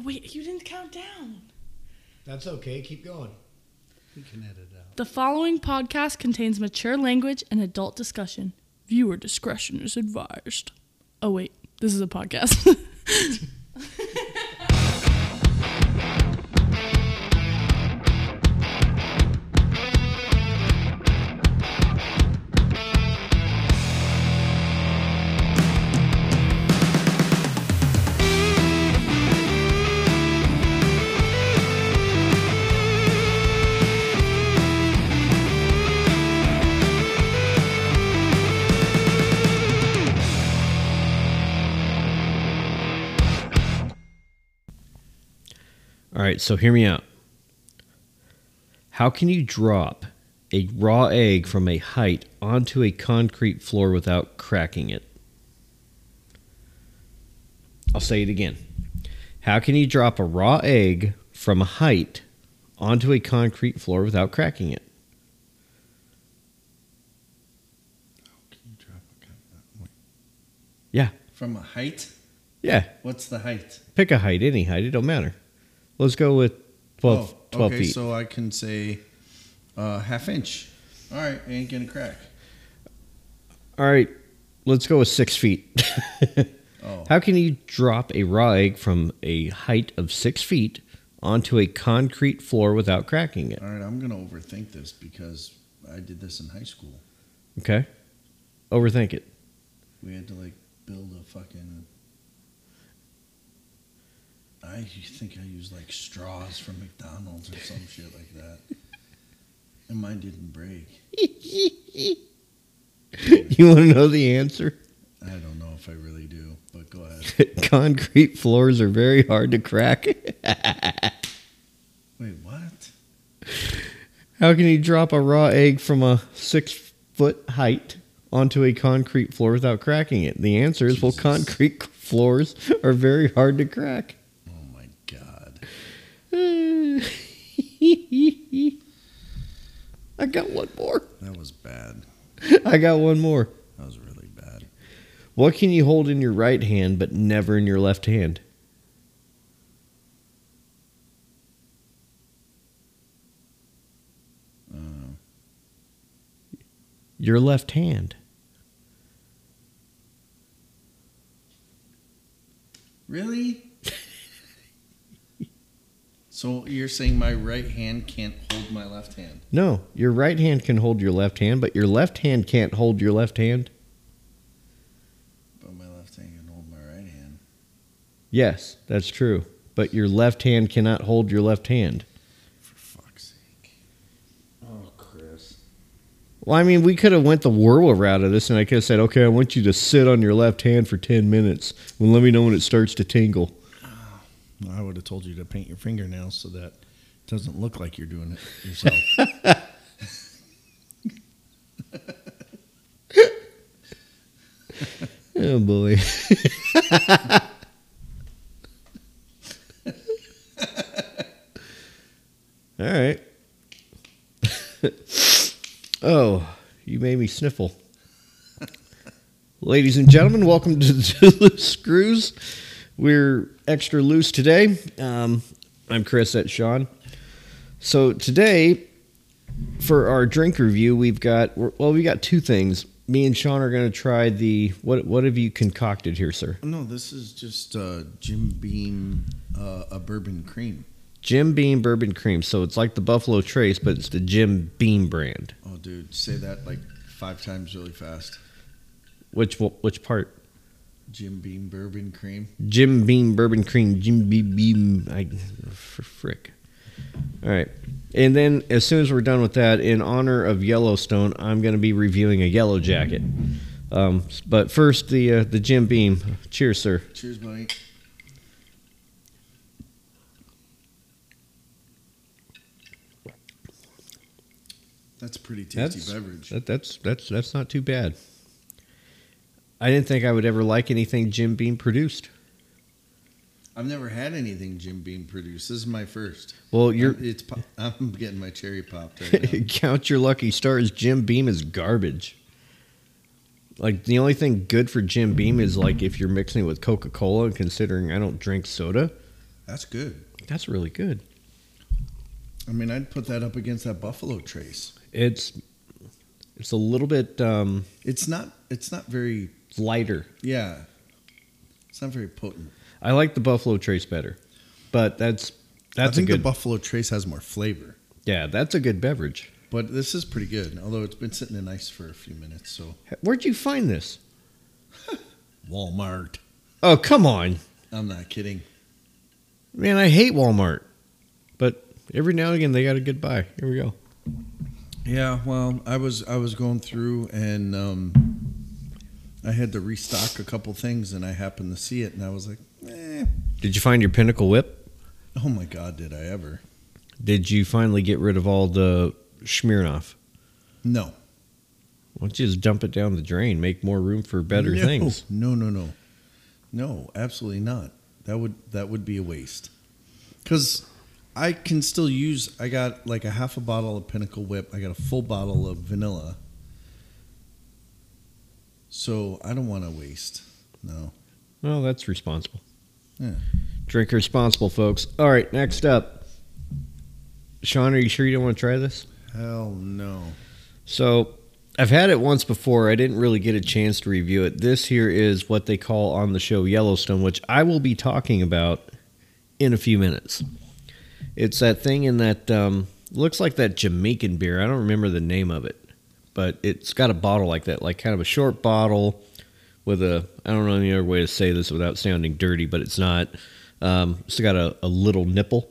Oh wait, you didn't count down. That's okay. Keep going. We can edit out. The following podcast contains mature language and adult discussion. Viewer discretion is advised. Oh wait, this is a podcast. right, so hear me out. How can you drop a raw egg from a height onto a concrete floor without cracking it? I'll say it again. How can you drop a raw egg from a height onto a concrete floor without cracking it? Can you drop a cup? Wait. Yeah. From a height? Yeah, What's the height? pick a height, any height, it don't matter. Let's go with 12, oh, 12 okay, feet. so I can say uh, half inch. All right, ain't gonna crack. All right, let's go with six feet. Oh, How can you drop a raw egg from a height of six feet onto a concrete floor without cracking it? all right. I'm gonna overthink this because I did this in high school. Okay. Overthink it. We had to like build a fucking. I think I used like straws from McDonald's or some shit like that, and mine didn't break. You want to know the answer? I don't know if I really do, but go ahead. concrete floors are very hard to crack. Wait, what? How can you drop a raw egg from a six foot height onto a concrete floor without cracking it? The answer is well, concrete floors are very hard to crack. I got one more. That was bad. I got one more. That was really bad. What can you hold in your right hand but never in your left hand? Uh, Your left hand. really? So you're saying my right hand can't hold my left hand? No, your right hand can hold your left hand, but your left hand can't hold your left hand. But my left hand can hold my right hand. Yes, that's true. But your left hand cannot hold your left hand. For fuck's sake. Oh, Chris. Well, I mean, we could have went the whirl route of this, and I could have said, "Okay, I want you to sit on your left hand for ten minutes, and let me know when it starts to tingle." I would have told you to paint your fingernails so that it doesn't look like you're doing it yourself. Oh boy. All right. oh, you made me sniffle. Ladies and gentlemen, welcome to the Screws. We're extra loose today. Um, I'm Chris at Shawn. So today, for our drink review, we've got well, we got two things. Me and Shawn are going to try the what? What have you concocted here, sir? no, this is just uh, Jim Beam, uh, a bourbon cream. Jim Beam Bourbon Cream. So it's like the Buffalo Trace, but it's the Jim Beam brand. Oh, dude, say that like five times really fast. Which which part? Jim Beam bourbon cream. Jim Beam Bourbon Cream. Jim Beam Beam. I for frick. All right. And then as soon as we're done with that, in honor of Yellowstone, I'm going to be reviewing a Yellow Jacket. Um, but first, the uh, the Jim Beam. Cheers, sir. Cheers, buddy. That's a pretty tasty That's- beverage. That, that's that's that's not too bad. I didn't think I would ever like anything Jim Beam produced. I've never had anything Jim Beam produced. This is my first. Well, you're I'm, it's I'm getting my cherry popped right count your lucky stars. Jim Beam is garbage. Like the only thing good for Jim Beam is like if you're mixing it with Coca Cola. Considering I don't drink soda, That's good. That's really good. I mean, I'd put that up against that Buffalo Trace. It's it's a little bit um, It's not. It's not very. Lighter. Yeah. It's not very potent. I like the Buffalo Trace better, but that's I that's a think good the Buffalo Trace has more flavor, yeah. That's a good beverage. but this is pretty good. Although it's been sitting in ice for a few minutes. So Where'd you find this? Walmart. Oh come on, I'm not kidding. man! I hate Walmart, but every now and again they got a good buy. Here we go. Yeah. Well, I was I was going through and um, I had to restock a couple things, and I happened to see it, and I was like, eh. Did you find your Pinnacle Whip? Oh my God, did I ever? Did you finally get rid of all the Smirnoff? No. Why don't you just dump it down the drain? Make more room for better No. things. No, no, no, no. Absolutely not. That would that would be a waste. Because I can still use. I got like a half a bottle of Pinnacle Whip. I got a full bottle of vanilla. So I don't want to waste. No. Well, that's responsible. Yeah. Drink responsible, folks. All right, next up. Shawn, are you sure you don't want to try this? Hell no. So, I've had it once before. I didn't really get a chance to review it. This here is what they call on the show Yellowstone, which I will be talking about in a few minutes. It's that thing in that um, looks like that Jamaican beer. I don't remember the name of it, but it's got a bottle like that, like kind of a short bottle with a. I don't know any other way to say this without sounding dirty, but it's not. Um, it's got a, a little nipple.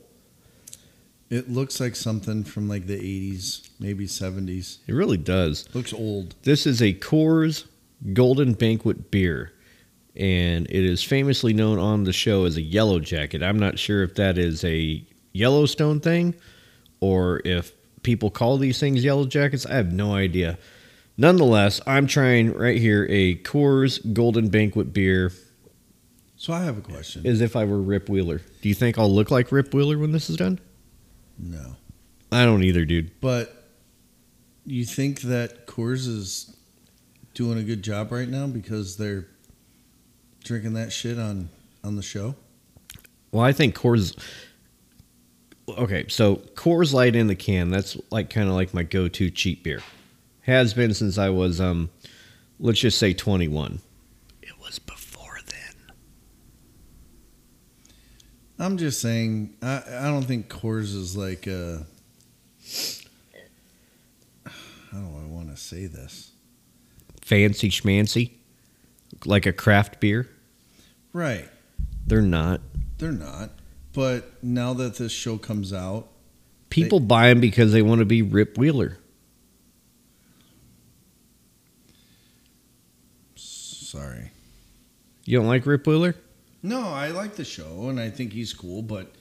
It looks like something from like the 80s, maybe 70s. It really does. Looks old. This is a Coors Golden Banquet beer, and it is famously known on the show as a Yellow Jacket. I'm not sure if that is a Yellowstone thing or if people call these things Yellow Jackets. I have no idea. Nonetheless, I'm trying right here a Coors Golden Banquet beer So I have a question. as if I were Rip Wheeler. Do you think I'll look like Rip Wheeler when this is done? no. I don't either, dude. But you think that Coors is doing a good job right now because they're drinking that shit on on the show? Well, I think Coors. Okay, so Coors Light in the can. That's like kind of like my go-to cheap beer. Has been since I was, um, let's just say, twenty-one. It was before then. I'm just saying. I I don't think Coors is like a. How do I want to say this? Fancy schmancy, like a craft beer. Right. They're not. They're not. But now that this show comes out, People buy them because they want to be Rip Wheeler. sorry. You don't like Rip Wheeler? No, I like the show and I think he's cool, but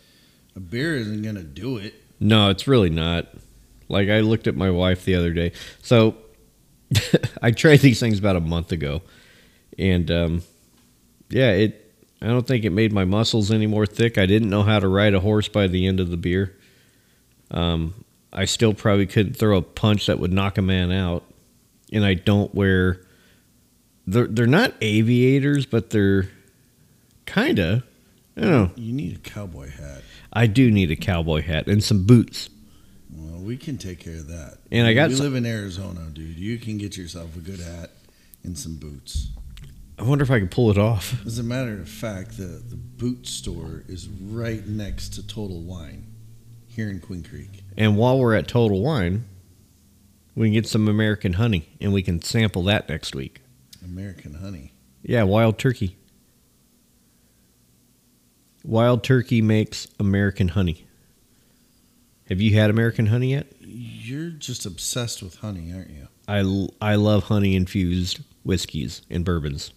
a beer isn't gonna do it. No, it's really not. Like I looked at my wife the other day. So I tried these things about a month ago, and um, yeah, it. I don't think it made my muscles any more thick. I didn't know how to ride a horse by the end of the beer. Um, I still probably couldn't throw a punch that would knock a man out, and I don't wear. They're they're not aviators, but they're kinda. I don't know. You need a cowboy hat. I do need a cowboy hat and some boots. Well, we can take care of that. And I got You some- live in Arizona, dude. You can get yourself a good hat and some boots. I wonder if I could pull it off. As a matter of fact, the, the boot store is right next to Total Wine here in Queen Creek. And while we're at Total Wine, we can get some American honey and we can sample that next week. American Honey. Yeah, Wild Turkey. Wild Turkey makes American honey. Have you had American honey yet? You're just obsessed with honey, aren't you? I, I love honey infused whiskeys and bourbons.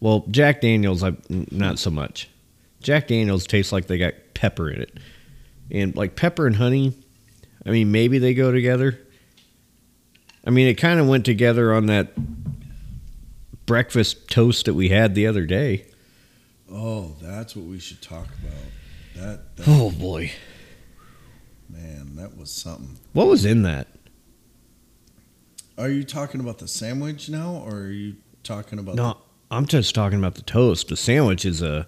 Well, Jack Daniels, I not so much. Jack Daniels tastes like they got pepper in it, and like pepper and honey. I mean, maybe they go together. I mean, it kind of went together on that breakfast toast that we had the other day. Oh, that's what we should talk about. That, that Oh boy, man, that was something. what was in that? Are you talking about the sandwich now, or are you talking about? No, I'm just talking about the toast. The sandwich is a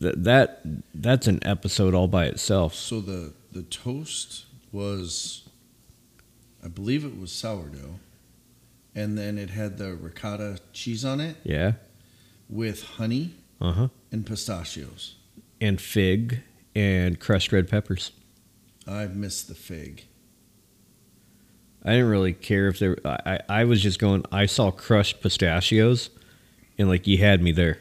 th- that that's an episode all by itself. So the the toast was, I believe it was sourdough, and then it had the ricotta cheese on it Yeah. with honey Uh huh. and pistachios. And fig and crushed red peppers. I missed the fig. I didn't really care if there. I I was just going. I saw crushed pistachios, and like you had me there.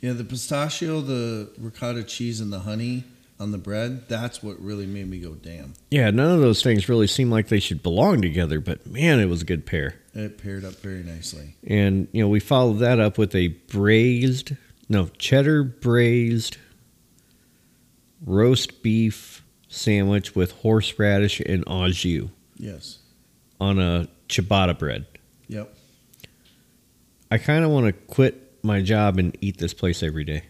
Yeah, the pistachio, the ricotta cheese, and the honey on the bread, that's what really made me go, damn. Yeah, none of those things really seem like they should belong together, but man, it was a good pair. It paired up very nicely. And you know, we followed that up with a braised, no, cheddar braised roast beef sandwich with horseradish and au jus Yes. on a ciabatta bread. Yep. I kind of want to quit my job and eat this place every day.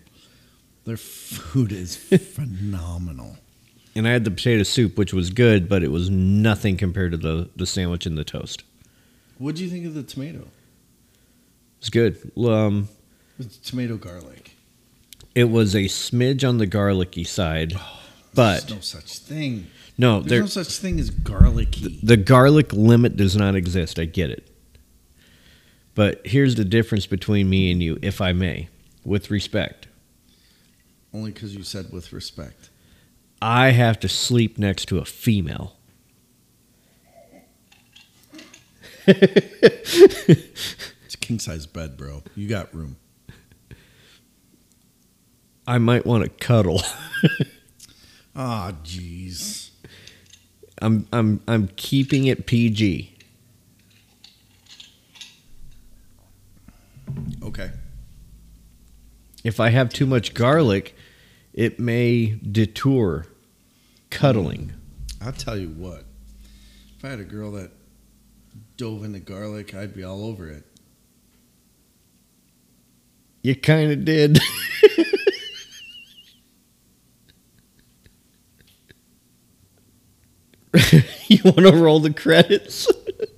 Their food is phenomenal. And I had the potato soup, which was good, but it was nothing compared to the, the sandwich and the toast. What do you think of the tomato? It's good. Um, It's tomato garlic. it was a smidge on the garlicky side, but no such thing. no, There's there, no such thing as garlicky. the garlic limit does not exist. I get it. But here's the difference between me and you, if I may, with respect. Only because you said with respect. I have to sleep next to a female. It's a king size bed, bro. You got room. I might want to cuddle. Ah, jeez. I'm I'm I'm keeping it PG. Okay. If I have too much garlic, it may detour cuddling. I'll tell you what. If I had a girl that dove into garlic, I'd be all over it. You kind of did. you want to roll the credits?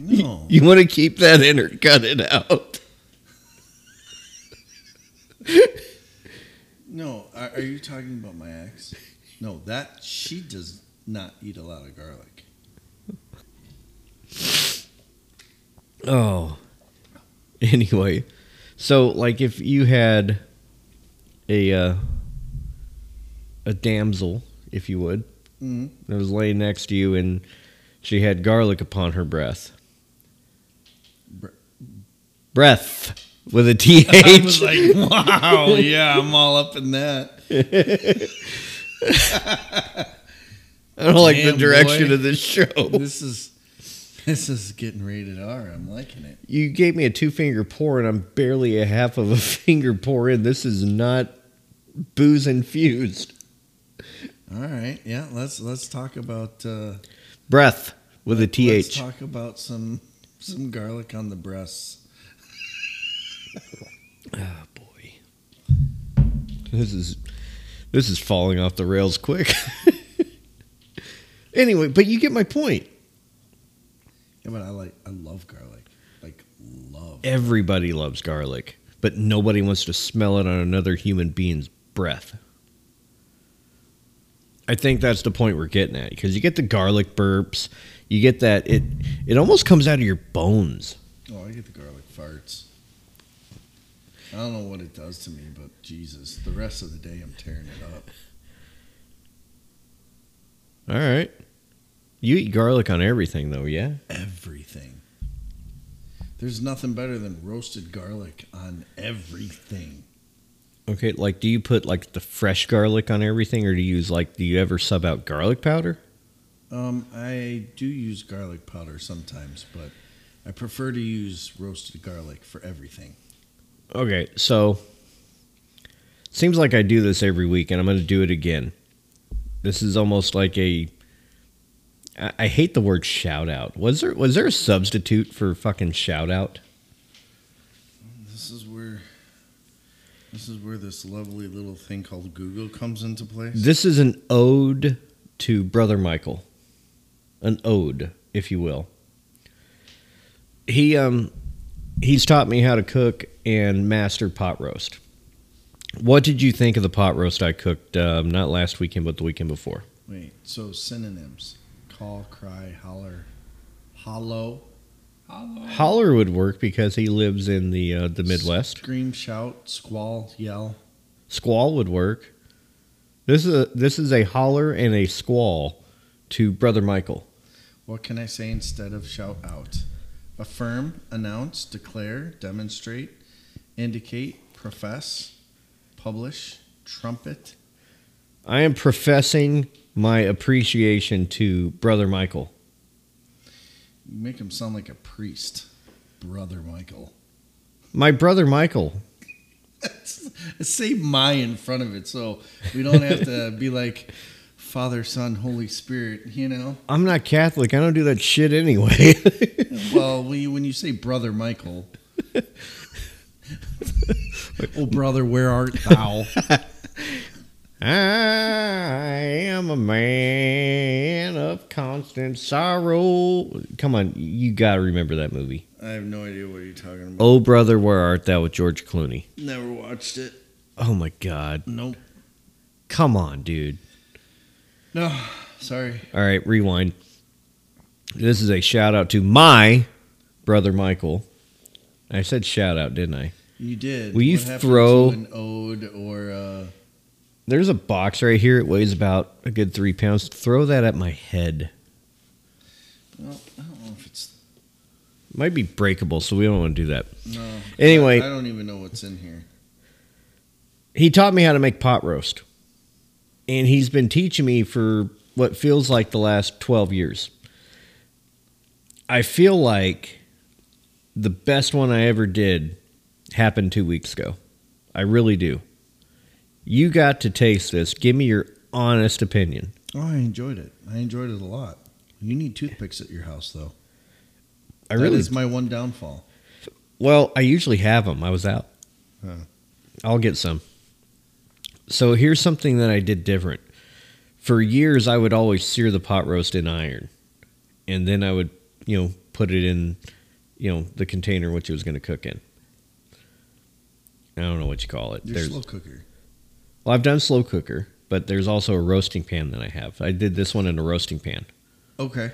No. You want to keep that in or cut it out? No. Are, are you talking about my ex? No, that she does not eat a lot of garlic. Oh. Anyway, so like if you had a uh, a damsel, if you would, Mm-hmm. that was laying next to you and she had garlic upon her breath. Bre- Breath with a th. I was like, wow, yeah, I'm all up in that. I don't like the direction boy. of this show. This is this is getting rated R. I'm liking it. You gave me a two finger pour, and I'm barely a half of a finger pour in. This is not booze infused. All right, yeah. Let's let's talk about uh, Breath with a th. Let's th. talk about some some garlic on the breasts. Oh boy, this is this is falling off the rails quick. anyway, but you get my point. Yeah, but I like I love garlic, like love. Everybody loves garlic, but nobody wants to smell it on another human being's breath. I think that's the point we're getting at because you get the garlic burps, you get that it it almost comes out of your bones. Oh, I get the garlic farts. I don't know what it does to me, but Jesus, the rest of the day I'm tearing it up. All right. You eat garlic on everything though, yeah? Everything. There's nothing better than roasted garlic on everything. Okay, like do you put like the fresh garlic on everything or do you use like do you ever sub out garlic powder? Um, I do use garlic powder sometimes, but I prefer to use roasted garlic for everything. Okay, so seems like I do this every week, and I'm going to do it again. This is almost like a. I, I hate the word shout out. Was there was there a substitute for fucking shout out? This is where this is where this lovely little thing called Google comes into place. This is an ode to brother Michael, an ode, if you will. He um he's taught me how to cook and mastered pot roast. What did you think of the pot roast I cooked um, not last weekend but the weekend before? Wait, so synonyms: call, cry, holler, hollow, hollow, Holler would work because he lives in the uh, the Midwest. scream, shout, squall, yell. Squall would work. This is a this is a holler and a squall to brother Michael. What can I say instead of shout out? Affirm, announce, declare, demonstrate, indicate, profess, publish, trumpet. I am professing my appreciation to brother Michael. You make him sound like a priest, brother Michael. My brother Michael. Say my in front of it so we don't have to be like Father, Son, Holy Spirit, you know? I'm not Catholic. I don't do that shit anyway. Well, when you, when you say brother Michael, oh brother, where art thou? I am a man of constant sorrow. Come on, you got to remember that movie. I have no idea what you're talking about. Oh, brother, where art thou with George Clooney? Never watched it. Oh, my God. Nope. Come on, dude. No, sorry. All right, rewind. This is a shout out to my brother Michael. I said shout out, didn't I? You did. Will you What throw- an ode or uh, There's a box right here. It weighs about a good three pounds. Throw that at my head. well, I don't know if it's Might be breakable, so we don't want to do that. no. Anyway. I, I don't even know what's in here. He taught me how to make pot roast. And he's been teaching me for what feels like the last 12 years. I feel like the best one I ever did happened two weeks ago. I really do. You got to taste this. Give me your honest opinion. Oh, I enjoyed it. I enjoyed it a lot. You need toothpicks at your house, though. I That really is my one downfall. Well, I usually have them. I was out. Huh. I'll get some. So here's something that I did different. For years, I would always sear the pot roast in iron, and then I would, you know, put it in, you know, the container which it was going to cook in. I don't know what you call it. Your There's, slow cooker. well, I've done slow cooker, but there's also a roasting pan that I have. I did this one in a roasting pan. Okay.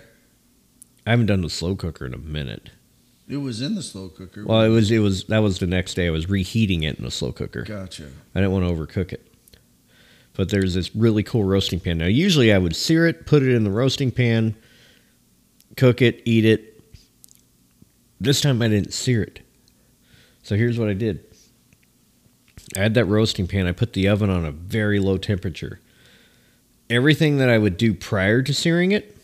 I haven't done the slow cooker in a minute. It was in the slow cooker. Well, it was it was that was the next day. I was reheating it in the slow cooker. Gotcha. I didn't want to overcook it. But there's this really cool roasting pan. Now, usually I would sear it, put it in the roasting pan, cook it, eat it. This time I didn't sear it. So here's what I did I had that roasting pan, I put the oven on a very low temperature. Everything that I would do prior to searing it,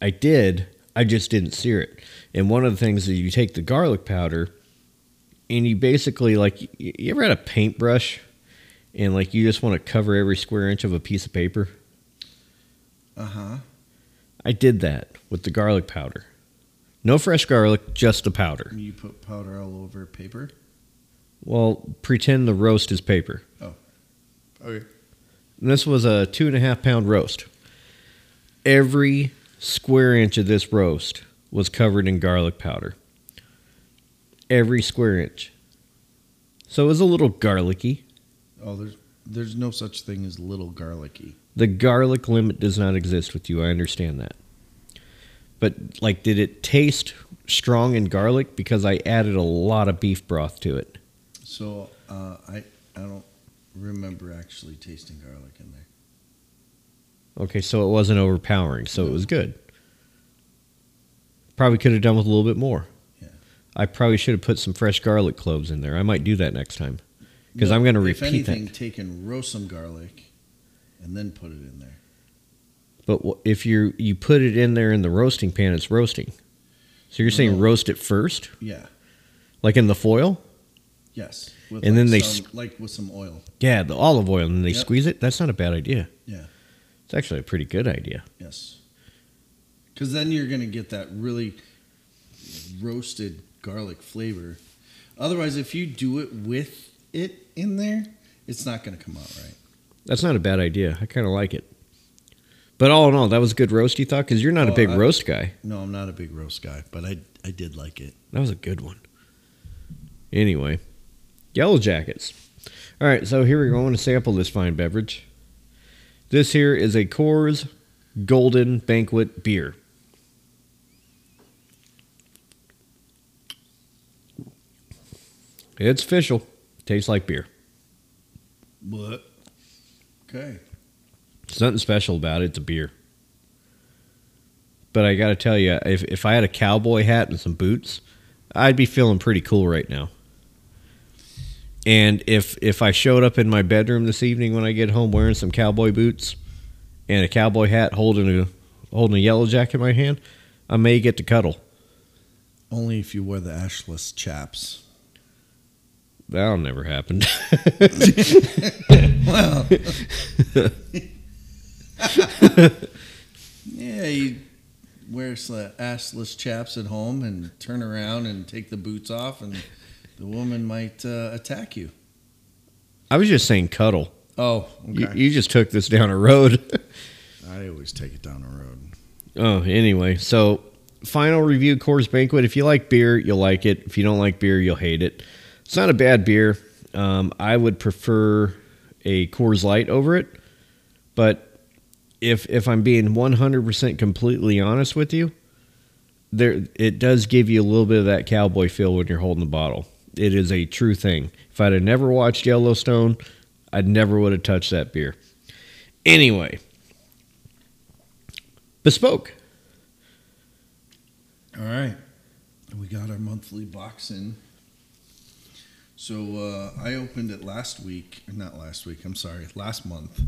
I did, I just didn't sear it. And one of the things is you take the garlic powder and you basically like you ever had a paintbrush and like you just want to cover every square inch of a piece of paper Uh huh. i did that with the garlic powder no fresh garlic just the powder You put powder all over paper. well pretend the roast is paper Oh. Okay. and this was a two and a half pound roast every square inch of this roast was covered in garlic powder every square inch so it was a little garlicky Oh, there's there's no such thing as little garlicky. The garlic limit does not exist with you. I understand that. But like did it taste strong in garlic because I added a lot of beef broth to it. So uh, I I don't remember actually tasting garlic in there. Okay, so it wasn't overpowering, so it was good. Probably could have done with a little bit more. Yeah. I probably should have put some fresh garlic cloves in there. I might do that next time. Because No, I'm going to If repeat anything, that. take and roast some garlic, and then put it in there. But if you you put it in there in the roasting pan, it's roasting. So you're saying No. roast it first, Yeah. like in the foil? Yes. With And like then they some, like with some oil. Yeah, the olive oil, and they Yep. squeeze it. That's not a bad idea. Yeah. It's actually a pretty good idea. Yes. Because then you're gonna get that really roasted garlic flavor. Otherwise, if you do it with it in there, it's not gonna come out right. That's not a bad idea. I kind of like it. But all in all, that was a good roast. You thought because you're not a Oh, big I- roast guy. No, I'm not a big roast guy, but I I did like it. That was a good one. Anyway, Yellow Jackets. All right, so here we go. I want to sample this fine beverage. This here is a Coors Golden Banquet beer. It's official. Tastes like beer. What? Okay. There's nothing special about it. It's a beer. But I got to tell you, if, if I had a cowboy hat and some boots, I'd be feeling pretty cool right now. And if if I showed up in my bedroom this evening when I get home wearing some cowboy boots and a cowboy hat holding a holding a yellow jacket in my hand, I may get to cuddle. Only if you wear the ashless chaps. That'll never happen. Well. yeah, you wear assless chaps at home and turn around and take the boots off, and the woman might uh, attack you. I was just saying cuddle. Oh, You, you just took this down a road. I always take it down the road. Oh, anyway, so final review Coors Banquet. If you like beer, you'll like it. If you don't like beer, you'll hate it. It's not a bad beer. Um, I would prefer a Coors Light over it, but if if I'm being 100% completely honest with you, there it does give you a little bit of that cowboy feel when you're holding the bottle. It is a true thing. If I'd have never watched Yellowstone, I'd never would have touched that beer. Anyway, bespoke. All right, we got our monthly box in. So uh, I opened it last week, not last week. I'm sorry, last month,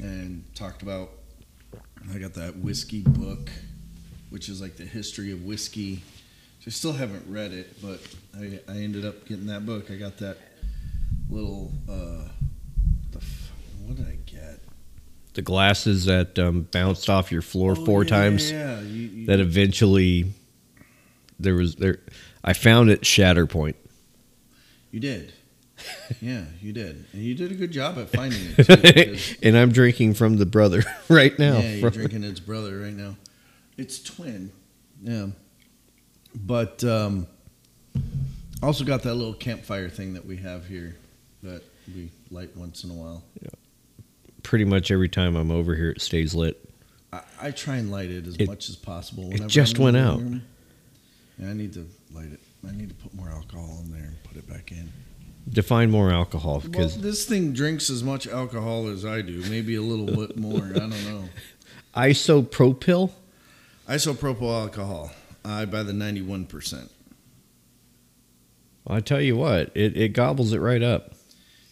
and talked about. I got that whiskey book, which is like the history of whiskey. I still haven't read it, but I, I ended up getting that book. I got that little. Uh, the f- what did I get? the glasses that um, bounced off your floor Oh, four yeah, times Yeah, you, you, that eventually there was there i found it shatterpoint You did. Yeah, you did. And you did a good job at finding it too. because- and i'm drinking from the brother right now yeah, you're From- drinking its brother right now. It's twin. Yeah. But um also got that little campfire thing that we have here that we light once in a while. Yeah. Pretty much every time i'm over here it stays lit I, I try and light it as It- much as possible. it just went out. Yeah, I need to light it. I need to put more alcohol in there and put it back in. Define more alcohol Well, because this thing drinks as much alcohol as I do, maybe a little bit more. I don't know. isopropyl Isopropyl alcohol. I buy the 91%. i tell you what it, it gobbles it right up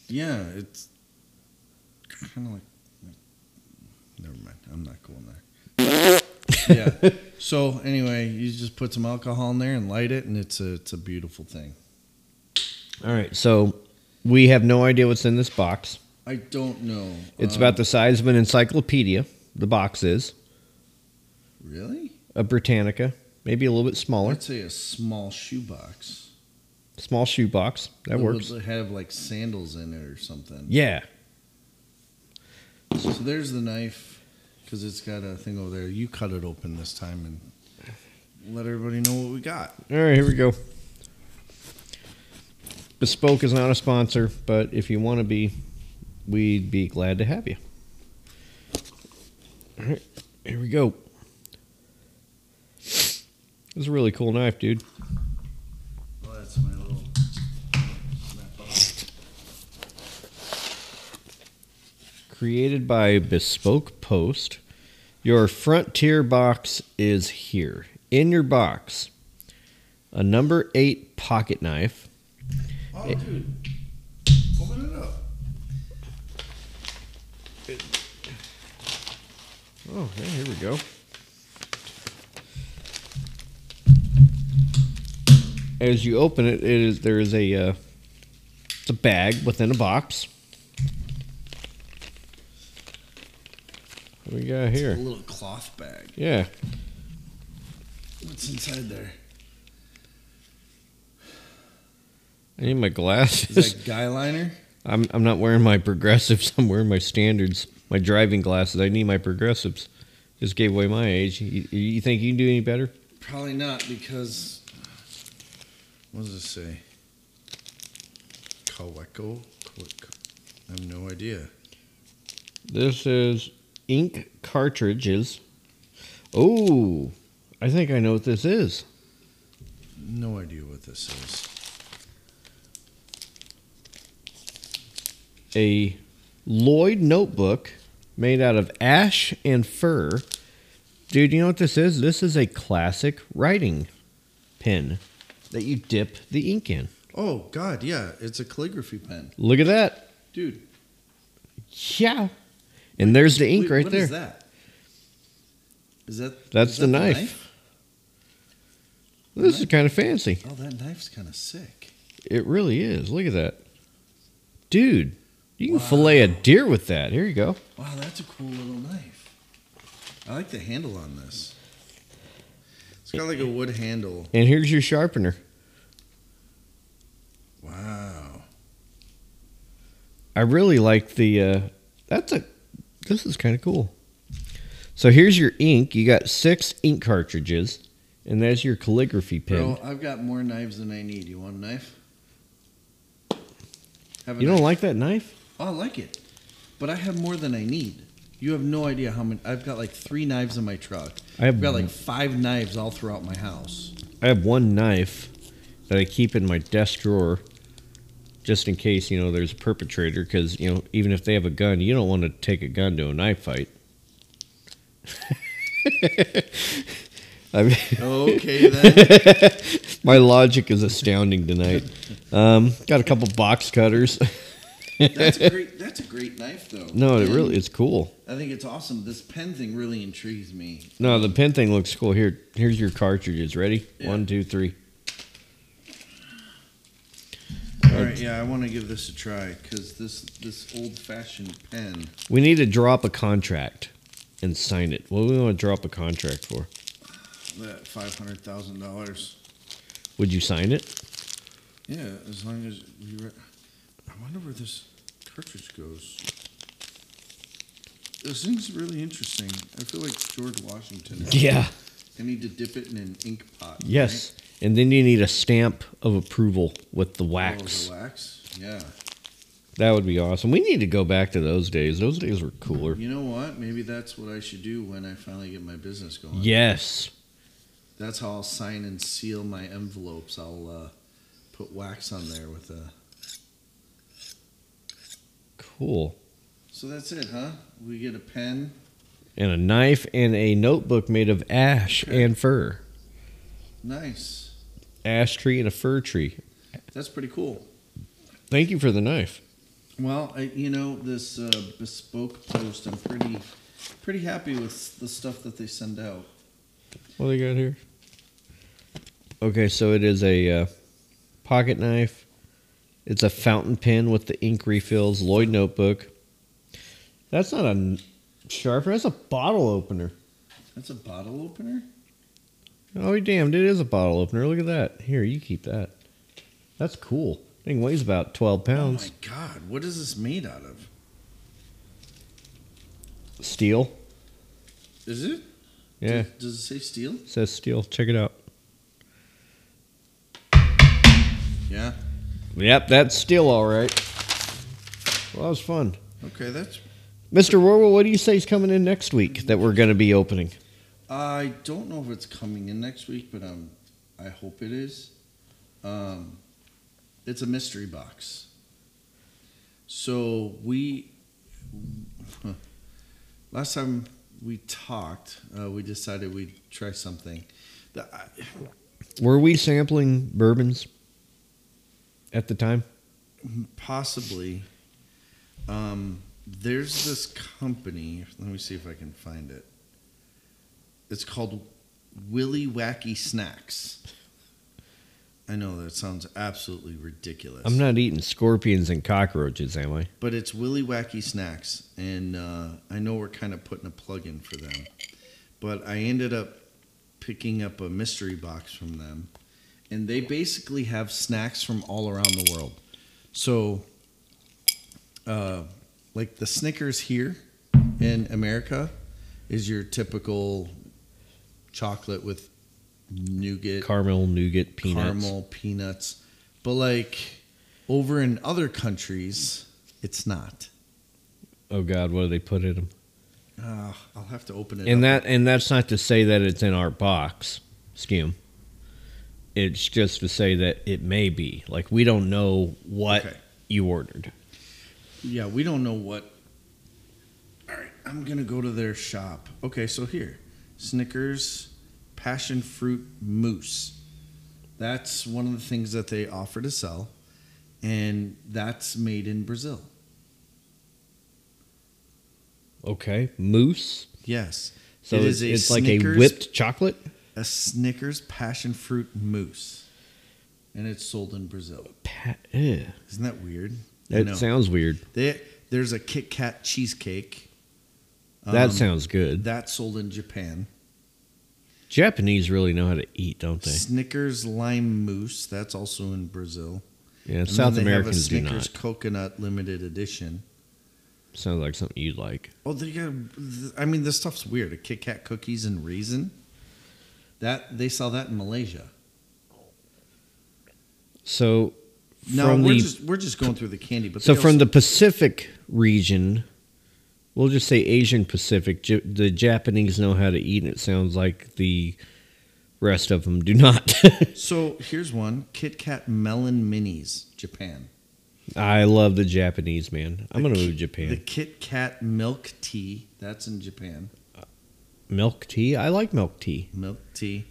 Yeah, it's kind of like. Never mind. I'm not going there. yeah. So anyway, you just put some alcohol in there and light it, and it's a it's a beautiful thing. All right so we have no idea what's in this box I don't know. it's Um, about the size of an encyclopedia the box is really. a britannica maybe a little bit smaller I'd say a small shoebox. small shoe box that works Would have like sandals in it or something. yeah So there's the knife, because it's got a thing over there. You cut it open this time and let everybody know what we got. All right, here we go. Bespoke is not a sponsor, but if you want to be, we'd be glad to have you. All right, here we go. This is a really cool knife, dude. Well, that's my little snap. Created by Bespoke Post. Your frontier box is here. In your box, a number eight pocket knife. Oh, dude. Open it up. Oh, yeah, here we go. As you open it, it is there is a uh, it's a bag within a box. What do we got here? A little cloth bag. Yeah, What's inside there? I need my glasses. Is that guy liner? I'm I'm not wearing my progressives. I'm wearing my standards, my driving glasses. I need my progressives. Just gave away my age. You, you think you can do any better? Probably not because. What does it say? Kaweco. I have no idea. This is ink cartridges. Oh, I think I know what this is. No idea what this is. A Lloyd notebook made out of ash and fur. Dude, you know what this is? This is a classic writing pen that you dip the ink in. Oh God, yeah, it's a calligraphy pen, Look at that. dude. Yeah. And there's the ink Wait, right what there. is that? Is that That's is the that knife. This is kind of fancy. Oh, that knife's kind of sick. It really is. Look at that. Dude, you can fillet a deer with that. Here you go. Wow, that's a cool little knife. I like the handle on this. It's got like a wood handle. And here's your sharpener. Wow. I really like the uh that's a this is kind of cool. So here's your ink. You got 6 ink cartridges and there's your calligraphy pen. Bro, I've got more knives than I need. You want a knife? Have you don't knife. like that knife? Oh, I like it, but I have more than I need. You have no idea how many. I've got like three knives in my truck. I have I've got like five knives all throughout my house. I have one knife that I keep in my desk drawer just in case, you know, there's a perpetrator cuz, you know, even if they have a gun, you don't want to take a gun to a knife fight. I mean, Okay then. my logic is astounding tonight. Um, got a couple box cutters. that's a great. That's a great knife though. no, it And really it's cool. I think it's awesome. This pen thing really intrigues me. No, the pen thing looks cool. Here, here's your cartridges. Ready? Yeah. One, two, three. All right, yeah, I want to give this a try because this this old fashioned pen. We need to drop a contract and sign it. What do we want to drop a contract for? That five hundred thousand dollars. Would you sign it? Yeah, as long as you. Re- I wonder where this cartridge goes. This thing's really interesting. I feel like George Washington. Yeah. I need to dip it in an ink pot. Yes. And then you need a stamp of approval with the right? Oh, wax. the wax. Yeah. That would be awesome. We need to go back to those days. Those days were cooler. You know what? Maybe that's what I should do when I finally get my business going. Yes. That's how I'll sign and seal my envelopes. I'll uh, put wax on there with a. Cool. So that's it, huh? We get a pen. And a knife and a notebook made of ash and fur. Nice. Ash tree and a fir tree. That's pretty cool. Thank you for the knife. Well, I, you know this uh, bespoke post. I'm pretty, pretty happy with the stuff that they send out. What do they got here? Okay, so it is a uh, pocket knife. It's a fountain pen with the ink refills. Lloyd notebook. That's not a sharpener. That's a bottle opener. That's a bottle opener. Oh damn! It is a bottle opener. Look at that. Here, you keep that. That's cool. Thing weighs about twelve pounds. Oh, my god! What is this made out of? Steel. Is it? Yeah, Does, does it say steel? it says steel. Check it out. Yeah. Yep, that's still All right. Well, that was fun. Okay, that's. Mr. Warwell, what do you say is coming in next week that we're going to be opening? I don't know if it's coming in next week, but um, I hope it is. Um, it's a mystery box. So we last time we talked, uh, we decided we'd try something. The, I, Were we sampling bourbons at the time? possibly. Um, there's this company. Let me see if I can find it. It's called Willy Wacky Snacks. I know that sounds absolutely ridiculous. I'm not eating scorpions and cockroaches, am I? but it's Willy Wacky Snacks, and uh, I know we're kind of putting a plug in for them. But I ended up picking up a mystery box from them, and they basically have snacks from all around the world. So, uh, like the Snickers here in America is your typical chocolate with nougat, Caramel, nougat, peanuts. caramel, peanuts. But like Over in other countries, it's not. Oh God, what do they put in them? Uh, I'll have to open it. And up. that and that's not to say that it's in our box skim. It's just to say that it may be. Like we don't know what Okay. you ordered. Yeah, we don't know what. All right, I'm gonna go to their shop. Okay, so here, Snickers passion fruit mousse. That's one of the things that they offer to sell, and that's made in Brazil. Okay, mousse. Yes. So It it's, it's like a whipped chocolate. A Snickers passion fruit mousse, and it's sold in Brazil. Pa- ew. Isn't that weird? That sounds weird. They, there's a Kit Kat cheesecake. That Um, sounds good. That's sold in Japan. Japanese really know how to eat, don't they? Snickers lime mousse. That's also in Brazil. Yeah, And South Americans do Snickers not. coconut limited edition. Sounds like something you'd like. Oh, they got. I mean, this stuff's weird. A Kit Kat cookies and raisin. That they saw that in Malaysia. So No, we're the just we're just going through the candy. But so they from also- the Pacific region, we'll just say Asian Pacific. J- the Japanese know how to eat, and it sounds like the rest of them do not. so here's one Kit Kat melon minis, Japan. I love the Japanese man. I'm The gonna Ki- move to Japan. The Kit Kat milk tea. That's in Japan. Milk tea. I like milk tea. Milk tea.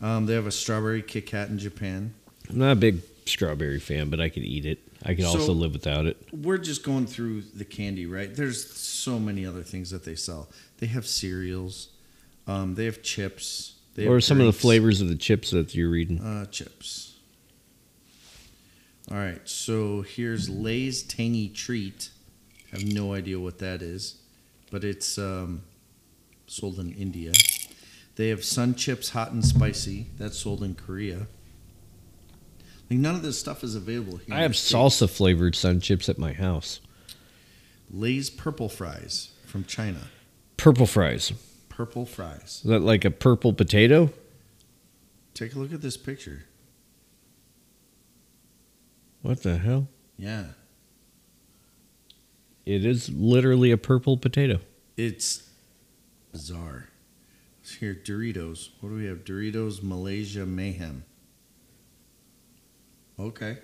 Um, they have a strawberry Kit Kat in Japan. I'm not a big strawberry fan, but I could eat it. I could So- also live without it. we're just going through the candy, right? There's so many other things that they sell. They have cereals, um, they have chips. They Or have some of the flavors of the chips that you're reading. Uh, chips. All right, so here's Lay's Tangy Treat. I have no idea what that is, but it's um, sold in India. They have Sun Chips Hot and Spicy. That's sold in Korea. Like none of this stuff is available here. I have salsa flavored sun chips at my house. Lay's Purple Fries from China. Purple fries. Purple fries. Is that like a purple potato? Take a look at this picture. What the hell? Yeah, It is literally a purple potato. it's bizarre. Here, Doritos. What do we have? Doritos Malaysia Mayhem. Okay.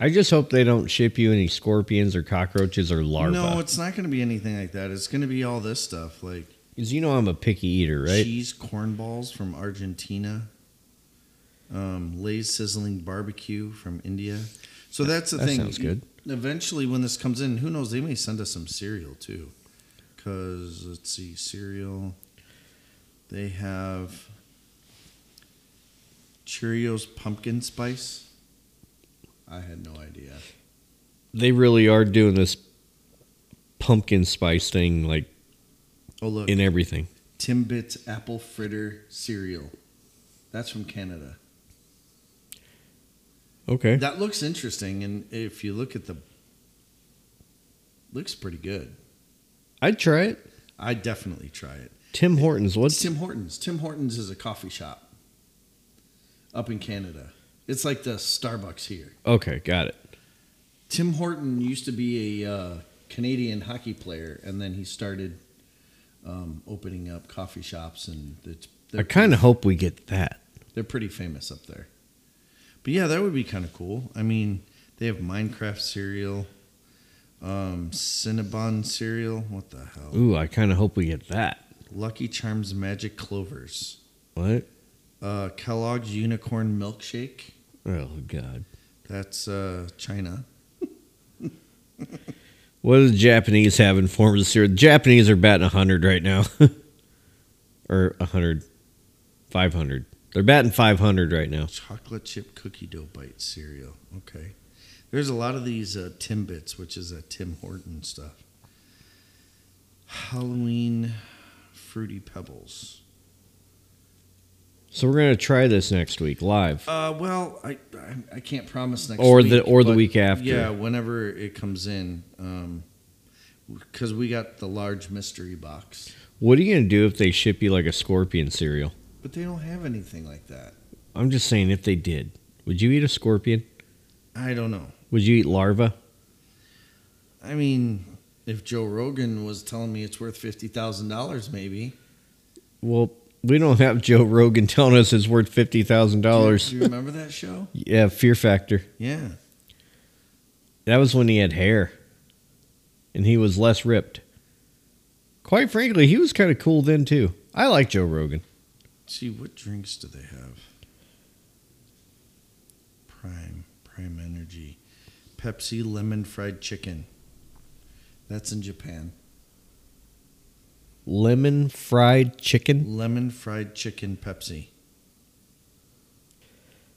I just hope they don't ship you any scorpions or cockroaches or larvae. No, it's not going to be anything like that. It's going to be all this stuff like Because you know I'm a picky eater, right? cheese corn balls from Argentina, um, Lay's sizzling barbecue from India. So that's the That thing. sounds good. Eventually, when this comes in, who knows? They may send us some cereal too. Because let's see, cereal. They have Cheerios pumpkin spice. I had no idea. They really are doing this pumpkin spice thing like Oh look, in everything. Timbits apple fritter cereal. That's from Canada. Okay. That looks interesting, and if you look at the, looks pretty good. I'd try it. I'd definitely try it. Tim Hortons. What's Tim Hortons? Tim Hortons is a coffee shop up in Canada. It's like the Starbucks here. okay? Got it. Tim Horton used to be a uh, Canadian hockey player, and then he started um, opening up coffee shops, and it's, I kind of hope we get that. they're pretty famous up there. But yeah, that would be kind of cool. I mean, they have Minecraft cereal, um, Cinnabon cereal. What the hell? Ooh, I kind of hope we get that. Lucky Charms Magic Clovers. What? Uh, Kellogg's Unicorn Milkshake. Oh God. That's uh, China. What does the Japanese have in forms of cereal? The Japanese are batting 100 right now. or 100. 500. They're batting 500 right now. Chocolate chip cookie dough bite cereal. Okay. There's a lot of these uh, Timbits, which is a Tim Horton stuff. Halloween fruity pebbles. So we're going to try this next week live. Uh, well, I, I I can't promise next Or week, the- or the week after. Yeah, whenever it comes in, um, because we got the large mystery box, What are you going to do if they ship you like a scorpion cereal? but they don't have anything like that. I'm just saying if they did. Would you eat a scorpion? I don't know. Would you eat larva? I mean, if Joe Rogan was telling me it's worth fifty thousand dollars, maybe. Well, we don't have Joe Rogan telling us it's worth fifty thousand dollars. Do you remember that show? Yeah, Fear Factor. Yeah. That was when he had hair, and he was less ripped. Quite frankly, he was kind of cool then too. I like Joe Rogan. Let's see what drinks do they have? Prime, Prime Energy, Pepsi lemon fried chicken. That's in Japan. Lemon fried chicken. Lemon fried chicken Pepsi.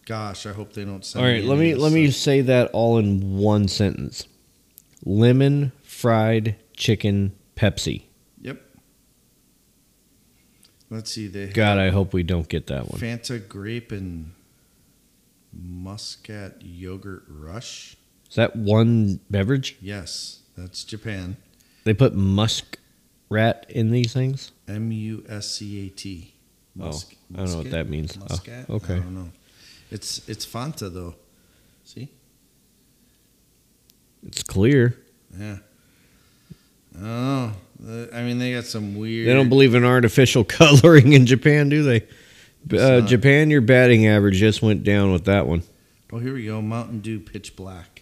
Gosh, I hope they don't send All right, let me let this me say that all in one sentence. Lemon fried chicken Pepsi. Yep. Let's see. They God, I hope we don't get that one. Fanta grape and muscat yogurt rush. Is that one beverage? Yes, that's Japan. They put musk rat in these things. M U S C A T. Oh, I don't know what that means. Oh, Muscat? okay. I don't know. It's it's Fanta though. See? It's clear. Yeah. Oh, I mean they got some weird. They don't believe in artificial coloring in Japan, do they? Uh. Japan, your batting average just went down with that one. Oh, here we go. Mountain Dew Pitch Black.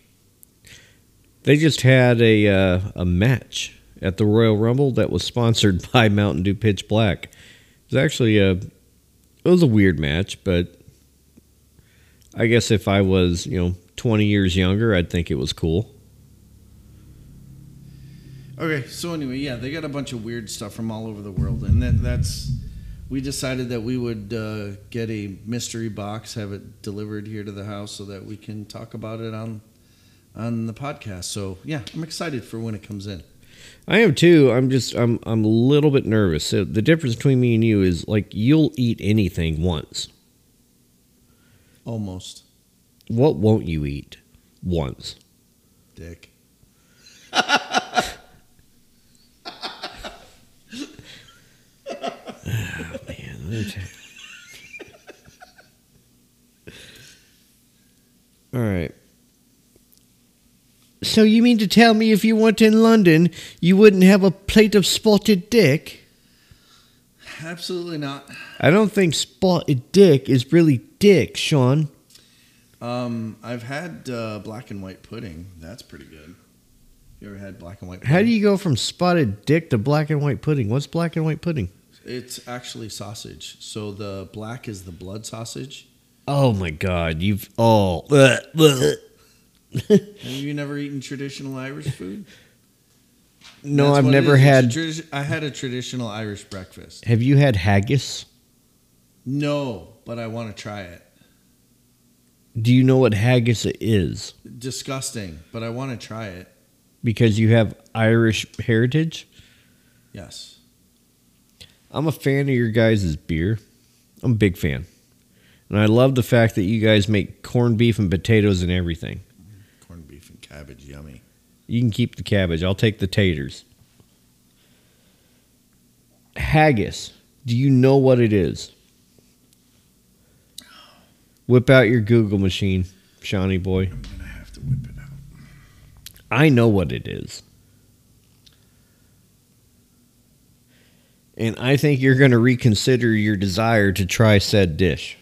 They just had a uh, a match at the Royal Rumble that was sponsored by Mountain Dew Pitch Black. It was actually a it was a weird match, but I guess if I was you know twenty years younger, I'd think it was cool. Okay, so anyway, yeah, they got a bunch of weird stuff from all over the world, and that, that's. We decided that we would uh, get a mystery box, have it delivered here to the house, so that we can talk about it on on the podcast. So yeah, I'm excited for when it comes in. I am too. I'm just I'm I'm a little bit nervous. So the difference between me and you is like you'll eat anything once. Almost, What won't you eat once? Dick. oh, Man, let me tell you. All right. So you mean to tell me if you weren't in London, you wouldn't have a plate of spotted dick? Absolutely not. I don't think spotted dick is really dick, Shawn. Um, I've had uh, black and white pudding. That's pretty good. You ever had black and white? Pudding? How do you go from spotted dick to black and white pudding? What's black and white pudding? It's actually sausage. So the black is the blood sausage. Oh my god, you've oh. Have you never eaten traditional Irish food? No, I've never had tradi- I had a traditional Irish breakfast. Have you had haggis? No, but I want to try it. Do you know what haggis is? Disgusting, but I want to try it. Because you have Irish heritage? Yes. I'm a fan of your guys' beer. I'm a big fan. And I love the fact that you guys make corned beef and potatoes and everything. Corned beef and cabbage, yummy. You can keep the cabbage. I'll take the taters. Haggis. Do you know what it is? Whip out your Google machine, Shawnee boy. I'm gonna have to whip it out. I know what it is. And I think you're going to reconsider your desire to try said dish.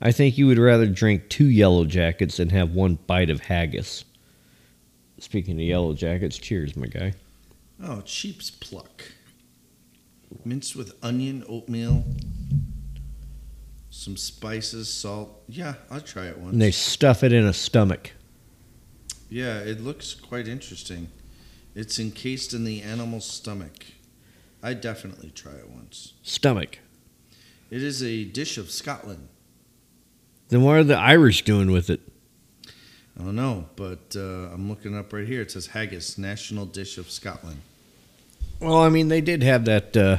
I think you would rather drink two yellow jackets than have one bite of haggis. Speaking of yellow jackets, cheers, my guy. Oh, sheep's pluck. Minced with onion, oatmeal, some spices, salt. Yeah, I'll try it once. And they stuff it in a stomach. Yeah, it looks quite interesting. It's encased in the animal's stomach. I definitely try it once. Stomach. It is a dish of Scotland. Then what are the Irish doing with it? I don't know, but uh, I'm looking up right here. It says haggis, national dish of Scotland. Well, I mean, they did have that uh,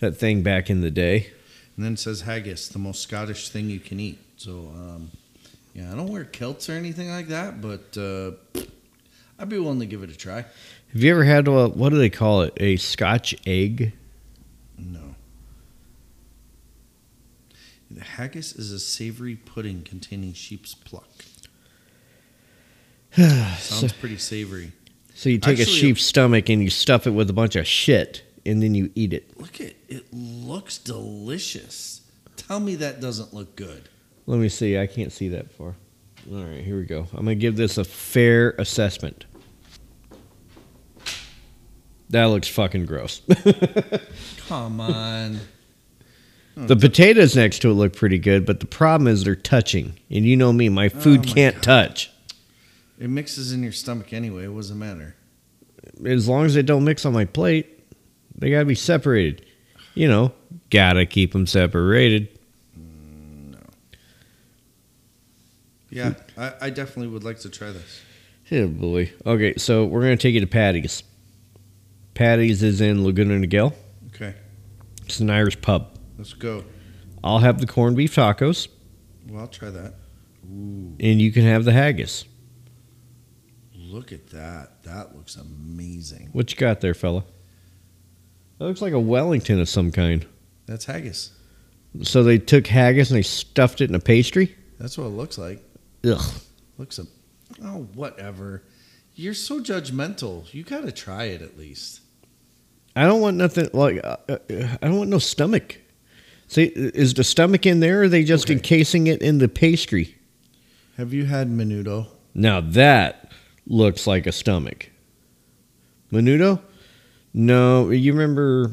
that thing back in the day. And then it says haggis, the most Scottish thing you can eat. So, um, yeah, I don't wear kilts or anything like that, but uh, I'd be willing to give it a try. Have you ever had a, what do they call it? A Scotch egg? No. Haggis is a savory pudding containing sheep's pluck. Sounds pretty savory. So you take a sheep's stomach and you stuff it with a bunch of shit, and then you eat it. Look at it looks delicious. Tell me that doesn't look good. Let me see. I can't see that far. All right, here we go. I'm gonna give this a fair assessment. That looks fucking gross. Come on. Hmm. the potatoes next to it look pretty good, but the problem is they're touching, and you know me, my oh food Oh my can't God. touch. It mixes in your stomach anyway. What does it matter? As long as they don't mix on my plate, they gotta be separated. You know, gotta keep them separated. No. Yeah, I, I definitely would like to try this. Yeah, boy. Okay, so we're gonna take you to Patty's. Patty's is in Laguna Niguel. Okay, It's an Irish pub. Let's go. I'll have the corned beef tacos, Well, I'll try that. Ooh, and you can have the haggis. look at that. That looks amazing. What you got there, fella? That looks like a Wellington of some kind. That's haggis. So they took haggis and they stuffed it in a pastry. That's what it looks like. Ugh. Looks a oh whatever. You're so judgmental. You got to try it at least. I don't want nothing like. Uh, uh, I don't want no stomach. See, is the stomach in there, or are they just Okay. encasing it in the pastry? Have you had menudo? Now that looks like a stomach. Menudo? No, you remember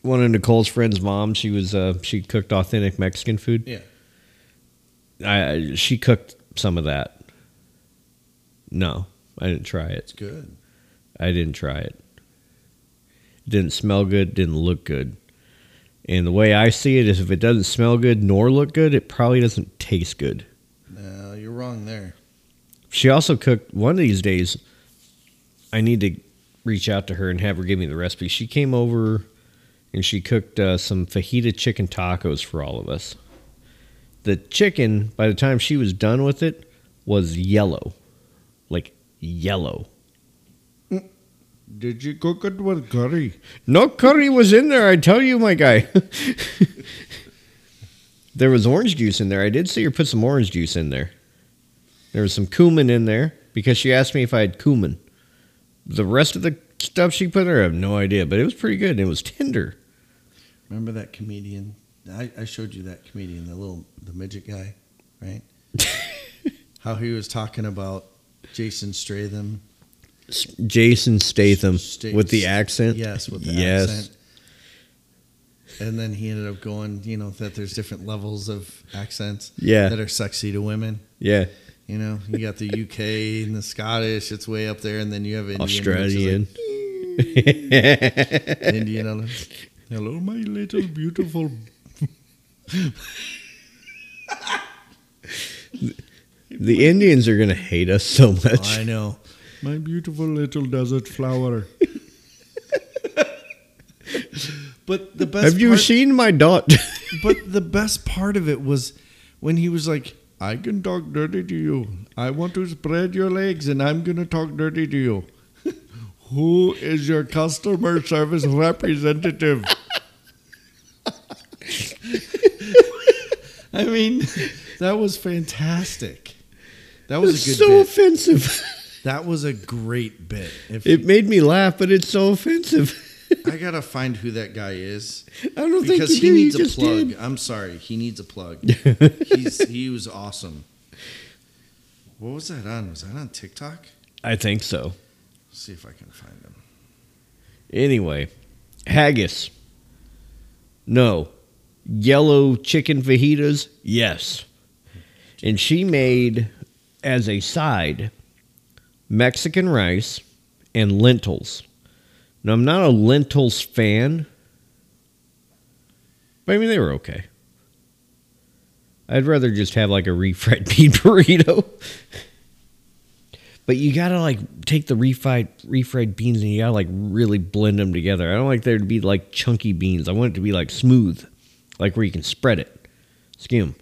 one of Nicole's friends' mom? She was uh, she cooked authentic Mexican food. Yeah. I she cooked some of that. No, I didn't try it. It's good. I didn't try it. It didn't smell good. Didn't look good. And the way I see it is, if it doesn't smell good nor look good, it probably doesn't taste good. No, you're wrong there. She also cooked one of these days. I need to reach out to her and have her give me the recipe. She came over and she cooked uh, some fajita chicken tacos for all of us. The chicken, by the time she was done with it, was yellow, like yellow. Did you cook it with curry? No curry was in there, I tell you, my guy. there was orange juice in there. I did see her put some orange juice in there. There was some cumin in there because she asked me if I had cumin. The rest of the stuff she put in there, I have no idea, but it was pretty good and it was tender. Remember that comedian? I, I showed you that comedian, the little the midget guy, right? How he was talking about Jason Statham. S- Jason Statham Sta- with the accent. Yes, with the yes. accent. And then he ended up going, you know, that there's different levels of accents Yeah. that are sexy to women. Yeah. You know, you got the UK and the Scottish, it's way up there, and then you have Indian, Australian. like Indian. Hello, my little beautiful. the Indians are going to hate us so much. I know, my beautiful little desert flower. but the best. Have you part- seen my dot? But the best part of it was when he was like, I can talk dirty to you. I want to spread your legs and I'm going to talk dirty to you. Who is your customer service representative? I mean, that was fantastic. That was a good so bit. offensive. That was a great bit. If It made me laugh, but it's so offensive. I gotta find who that guy is. I don't because think he do. needs a plug. did. I'm sorry, he needs a plug. He's he was awesome. What was that on? Was that on TikTok? I think so. Let's see if I can find him. Anyway, haggis. No. Yellow chicken fajitas. Yes. And she made as a side Mexican rice and lentils. Now I'm not a lentils fan, but I mean they were okay. I'd rather just have like a refried bean burrito. But you gotta like take the refried refried beans and you gotta like really blend them together. I don't like there to be like chunky beans. I want it to be like smooth, like where you can spread it, skim.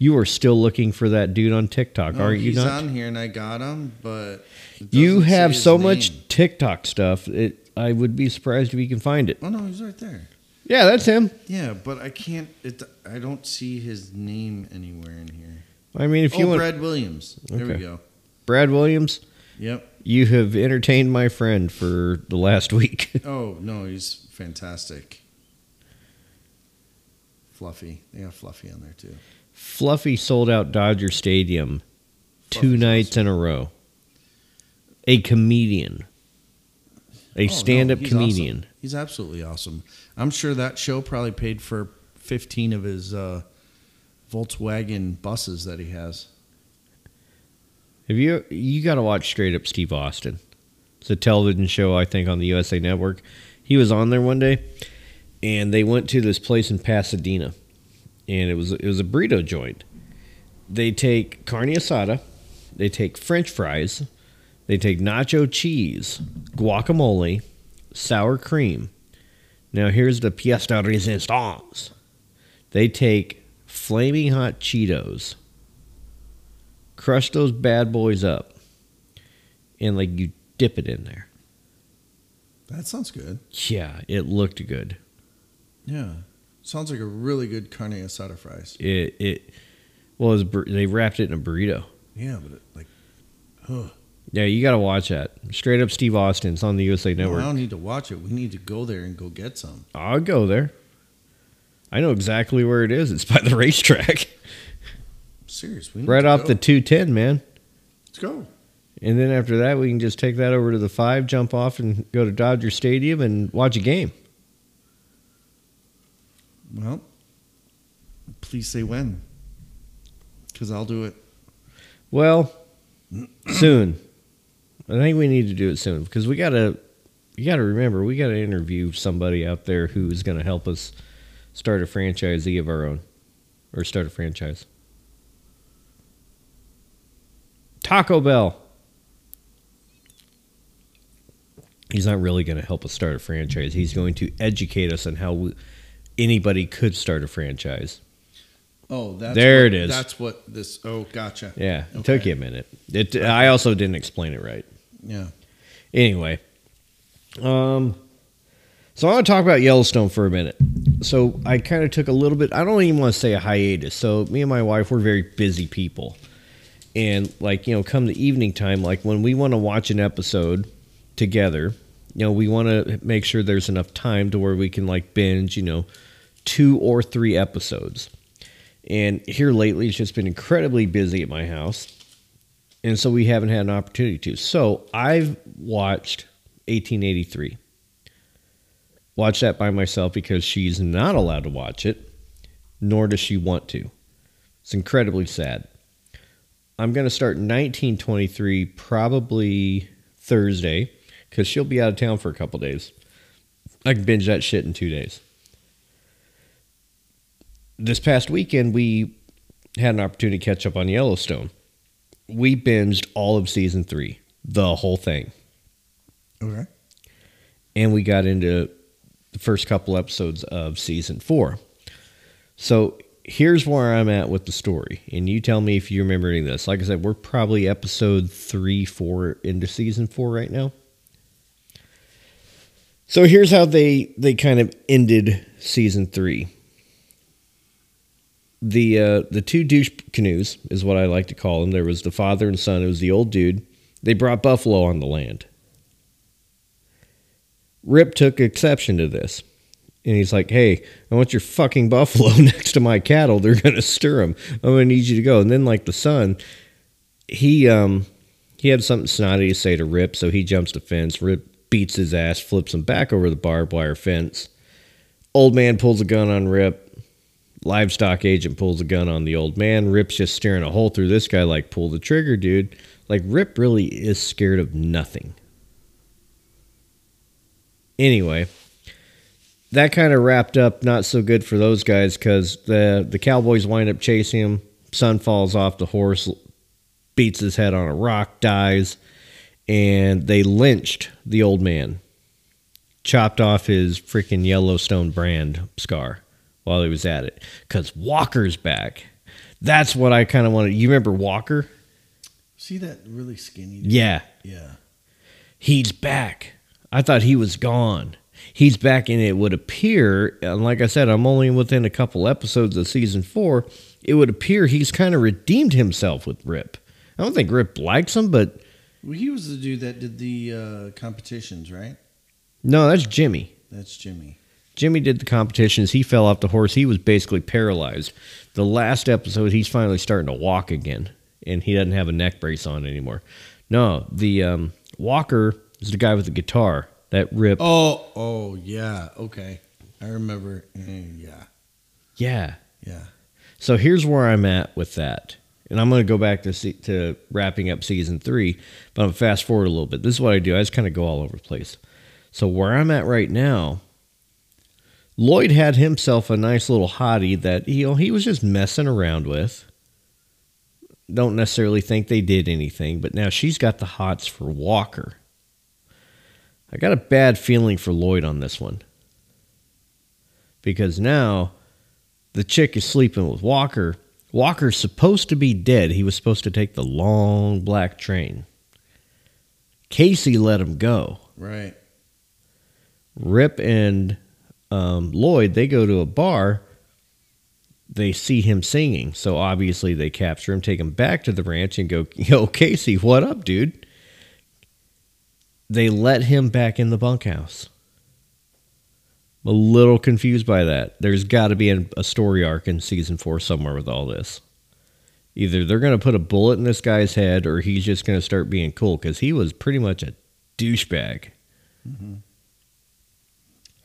You are still looking for that dude on TikTok, No, aren't you he's not? on here and I got him, but you have so name. much TikTok stuff. It, I would be surprised if you can find it. Oh no, he's right there. Yeah, that's him. Yeah, but I can't. It, I don't see his name anywhere in here. I mean, if you oh, want Brad Williams. There we go. Brad Williams, Yep. you have entertained my friend for the last week. Oh no, he's fantastic. Fluffy. They got Fluffy on there too. Fluffy sold out Dodger Stadium two nights in a row. A comedian, a Oh, stand-up he's comedian. awesome. He's absolutely awesome. I'm sure that show probably paid for 15 of his uh, Volkswagen buses that he has. Have you you got to watch Straight Up Steve Austin? It's a television show I think on the USA Network. He was on there one day, and they went to this place in Pasadena, and it was it was a burrito joint. They take carne asada, they take French fries, they take nacho cheese, guacamole, sour cream. Now here's the pièce de résistance. They take flaming hot Cheetos, crush those bad boys up, and like you dip it in there. That sounds good. Yeah, it looked good. Yeah. Sounds like a really good carne asada fries. It it well, it was, they wrapped it in a burrito. Yeah, but it, like, huh. Yeah, you got to watch that. Straight up Steve Austin. It's on the USA No, Network. I don't need to watch it. We need to go there and go get some. I'll go there. I know exactly where it is. It's by the racetrack, Serious. We need right off go. the 210, man. Let's go. And then after that, we can just take that over to the five, jump off, and go to Dodger Stadium and watch a game. Well, please say when. Because I'll do it. Well, soon. I think we need to do it soon because we gotta. You gotta remember, we gotta interview somebody out there who is to help us start a franchisee of our own, or start a franchise. Taco Bell. He's not really going to help us start a franchise. He's going to educate us on how we, anybody could start a franchise. Oh, that's There what- it is. That's what this. Oh, gotcha. Yeah, it took you a minute. It, I also didn't explain it right. Yeah. Anyway, um, so I want to talk about Yellowstone for a minute. So I kind of took a little bit. I don't even want to say a hiatus. So me and my wife, we're very busy people, and like you know, come the evening time, like when we want to watch an episode together, you know, we want to make sure there's enough time to where we can like binge, you know, two or three episodes. And here lately, it's just been incredibly busy at my house and so we haven't had an opportunity to. So I've watched 1883. Watched that by myself because she's not allowed to watch it, nor does she want to. It's incredibly sad. I'm going to start 1923 probably Thursday because she'll be out of town for a couple days. I can binge that shit in two days. This past weekend, we had an opportunity to catch up on Yellowstone we binged all of season three, the whole thing, Okay. and we got into the first couple episodes of season four. So here's where I'm at with the story, and you tell me if you remember any of this. Like I said, we're probably episode three, four into season four right now. So here's how they they kind of ended season three. The uh, the two douche canoes is what I like to call them. There was the father and son. It was the old dude. They brought buffalo on the land. Rip took exception to this. And he's like, hey, I want your fucking buffalo next to my cattle. They're to stir them. I'm to need you to go. And then, like, the son, he, um, he had something snotty to say to Rip, so he jumps the fence. Rip beats his ass, flips him back over the barbed wire fence. Old man pulls a gun on Rip. Livestock agent pulls a gun on the old man. Rip's just staring a hole through this guy, like, pull the trigger, dude. Like, Rip really is scared of nothing. Anyway, that kind of wrapped up not so good for those guys because the, the Cowboys wind up chasing him. Son falls off the horse, beats his head on a rock, dies, and they lynched the old man. Chopped off his freaking Yellowstone brand scar while he was at it. Because Walker's back. That's what I kind of wanted. You remember Walker? See that really skinny? dude? Yeah. Yeah. He's back. I thought he was gone. He's back and it would appear, and like I said, I'm only within a couple episodes of season four. It would appear he's kind of redeemed himself with Rip. I don't think Rip likes him, but Well, he was the dude that did the uh, competitions, right? no, that's Jimmy. That's Jimmy. Jimmy did the competitions. He fell off the horse. He was basically paralyzed. The last episode, he's finally starting to walk again, and he doesn't have a neck brace on anymore. No, the um, Walker is the guy with the guitar that ripped. Oh, oh yeah. Okay, I remember. Mm, yeah, Yeah. yeah. So here's where I'm at with that. And I'm going to go back to see, to wrapping up season three, but I'm fast forward a little bit. This is what I do. I just kind of go all over the place. So where I'm at right now, Lloyd had himself a nice little hottie that you know he was just messing around with. Don't necessarily think they did anything, but now she's got the hots for Walker. I got a bad feeling for Lloyd on this one. Because now the chick is sleeping with Walker. Walker's supposed to be dead. He was supposed to take the long black train. Casey let him go. Right. Rip and um, Lloyd, they go to a bar. They see him singing. So obviously they capture him, take him back to the ranch, and go, Yo, Casey, what up, dude? They let him back in the bunkhouse. I'm a little confused by that. There's got to be a, story arc in season four somewhere with all this. Either they're going to put a bullet in this guy's head or he's just going to start being cool because he was pretty much a douchebag.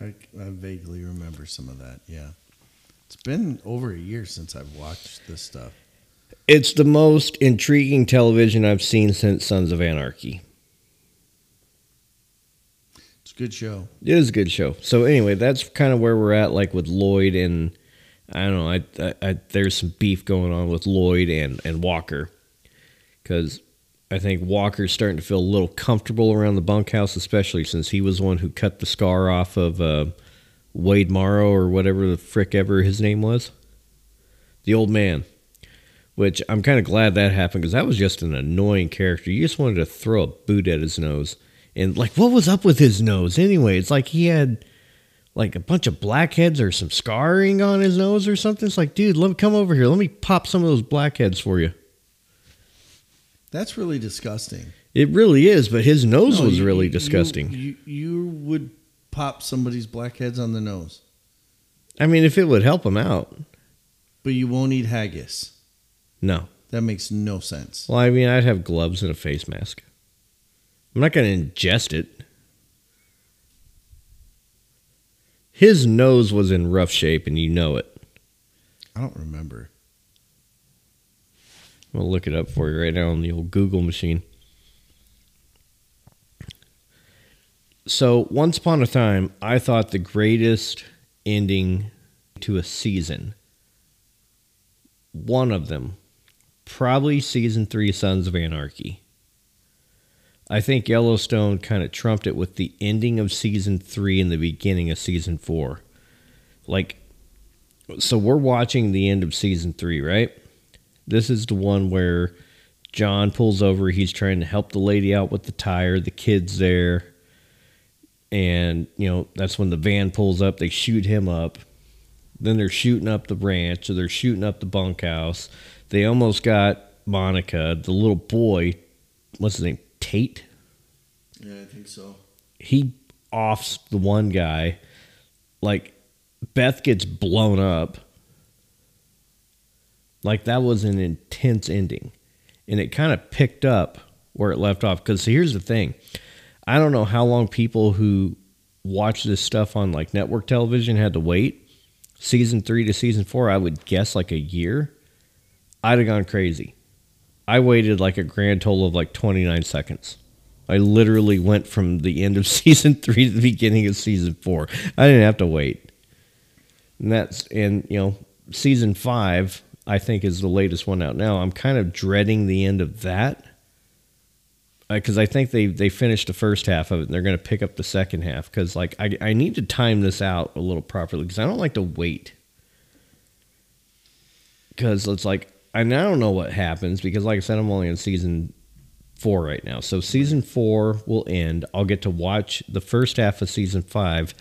I, I vaguely remember some of that. Yeah. It's been over a year since I've watched this stuff. It's the most intriguing television I've seen since Sons of Anarchy. It's a good show. It is a good show. So anyway, that's kind of where we're at, like with Lloyd and I don't know. I, I, I there's some beef going on with Lloyd and and Walker because I think Walker's starting to feel a little comfortable around the bunkhouse, especially since he was the one who cut the scar off of uh, Wade Morrow or whatever the frick ever his name was, the old man. Which I'm kind of glad that happened because that was just an annoying character. You just wanted to throw a boot at his nose. And like, what was up with his nose anyway? It's like he had like a bunch of blackheads or some scarring on his nose or something. It's like, dude, let me come over here. Let me pop some of those blackheads for you. That's really disgusting. It really is, but his nose No, was you- really you- disgusting. You, you would pop somebody's blackheads on the nose, I mean, if it would help him out, but you won't eat haggis. no. That makes no sense. Well, I mean, I'd have gloves and a face mask. I'm not going to ingest it. His nose was in rough shape, and you know it. I don't remember. I'm gonna look it up for you right now on the old Google machine. So, once upon a time, I thought the greatest ending to a season, one of them, probably season three, Sons of Anarchy. I think Yellowstone kind of trumped it with the ending of season three and the beginning of season four. Like, so we're watching the end of season three, right? This is the one where John pulls over. He's trying to help the lady out with the tire. The kid's there. And, you know, that's when the van pulls up. They shoot him up. Then they're shooting up the ranch or they're shooting up the bunkhouse. They almost got Monica, the little boy. What's his name? Tate? Yeah, I think so. he offs the one guy. Like Beth gets blown up. Like that was an intense ending. And it kind of picked up where it left off. Because here's the thing I don't know how long people who watch this stuff on like network television had to wait. Season three to season four, I would guess like a year. I'd have gone crazy. I waited like a grand total of like 29 seconds. I literally went from the end of season three to the beginning of season four. I didn't have to wait. And that's and you know, season five, I think is the latest one out now. I'm kind of dreading the end of that. Uh, because I think they they finished the first half of it, and they're going to pick up the second half. Because like I I need to time this out a little properly because I don't like to wait. Because it's like I don't know what happens because like I said I'm only in season four right now. So season four will end. I'll get to watch the first half of season five.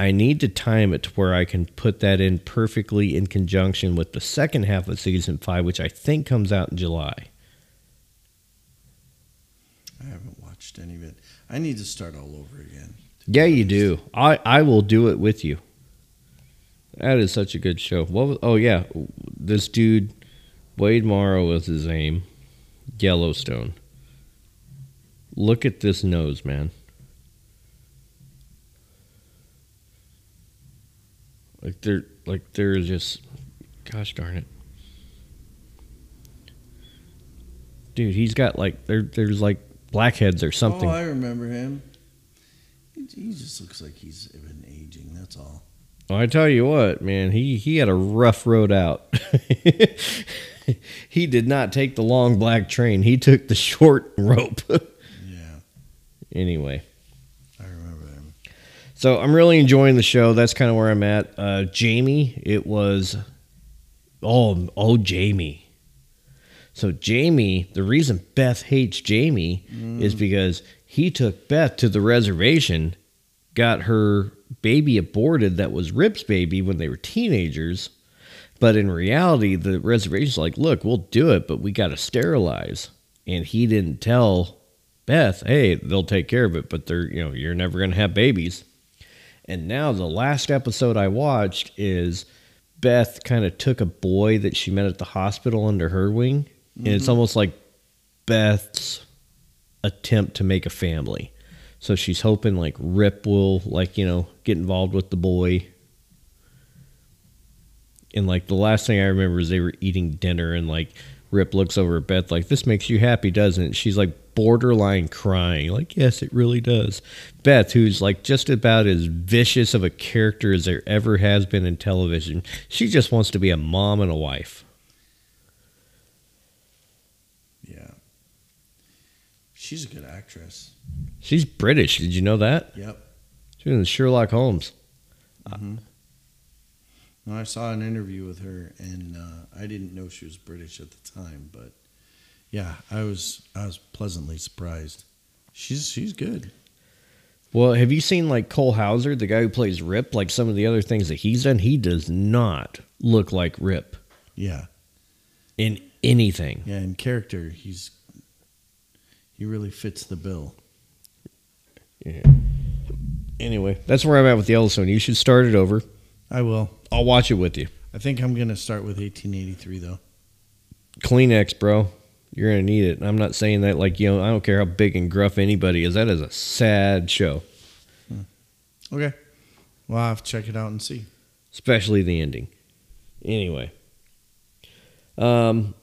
I need to time it to where I can put that in perfectly in conjunction with the second half of season five, which I think comes out in July. I haven't watched any of it. I need to start all over again. Yeah, you do. I, I will do it with you. That is such a good show. What was, oh yeah, this dude Wade Morrow was his name. Yellowstone. Look at this nose, man. Like they're like they're just gosh darn it. Dude, he's got like there there's like blackheads or something. Oh, I remember him. He, he just looks like he's been aging. That's all. Well, I tell you what, man, he he had a rough road out. he did not take the long black train. He took the short rope. Yeah, anyway, I remember him. So I'm really enjoying the show. That's kind of where I'm at. Uh, Jamie, it was oh oh Jamie. So Jamie, the reason Beth hates Jamie is because he took Beth to the reservation, got her baby aborted that was Rip's baby when they were teenagers. But in reality, the reservation's like, look, we'll do it, but we got to sterilize. And he didn't tell Beth, hey, they'll take care of it, but they're, you know, you're never going to have babies. And now the last episode I watched is Beth kind of took a boy that she met at the hospital under her wing. And it's mm-hmm. almost like Beth's attempt to make a family. So she's hoping like Rip will like, you know, get involved with the boy. And like the last thing I remember is they were eating dinner and like Rip looks over at Beth like this makes you happy, doesn't it? She's like borderline crying. Like, yes, it really does. Beth, who's like just about as vicious of a character as there ever has been in television, she just wants to be a mom and a wife. Yeah, she's a good actress. She's British. Did you know that? Yep. She was in Sherlock Holmes. Mm-hmm. No, I saw an interview with her, and uh, I didn't know she was British at the time, but yeah, I was I was pleasantly surprised. She's she's good. Well, have you seen like Cole Hauser, the guy who plays Rip? Like some of the other things that he's done, he does not look like Rip Yeah, in anything. yeah. In character, he's he really fits the bill. Yeah. Anyway, that's where I'm at with the Yellowstone. You should start it over. I will. I'll watch it with you. I think I'm gonna start with 1883 though. Kleenex, bro. You're gonna need it. And I'm not saying that like you know. I don't care how big and gruff anybody is. That is a sad show, Okay. Well, I'll have to check it out and see. especially the ending. Anyway, um,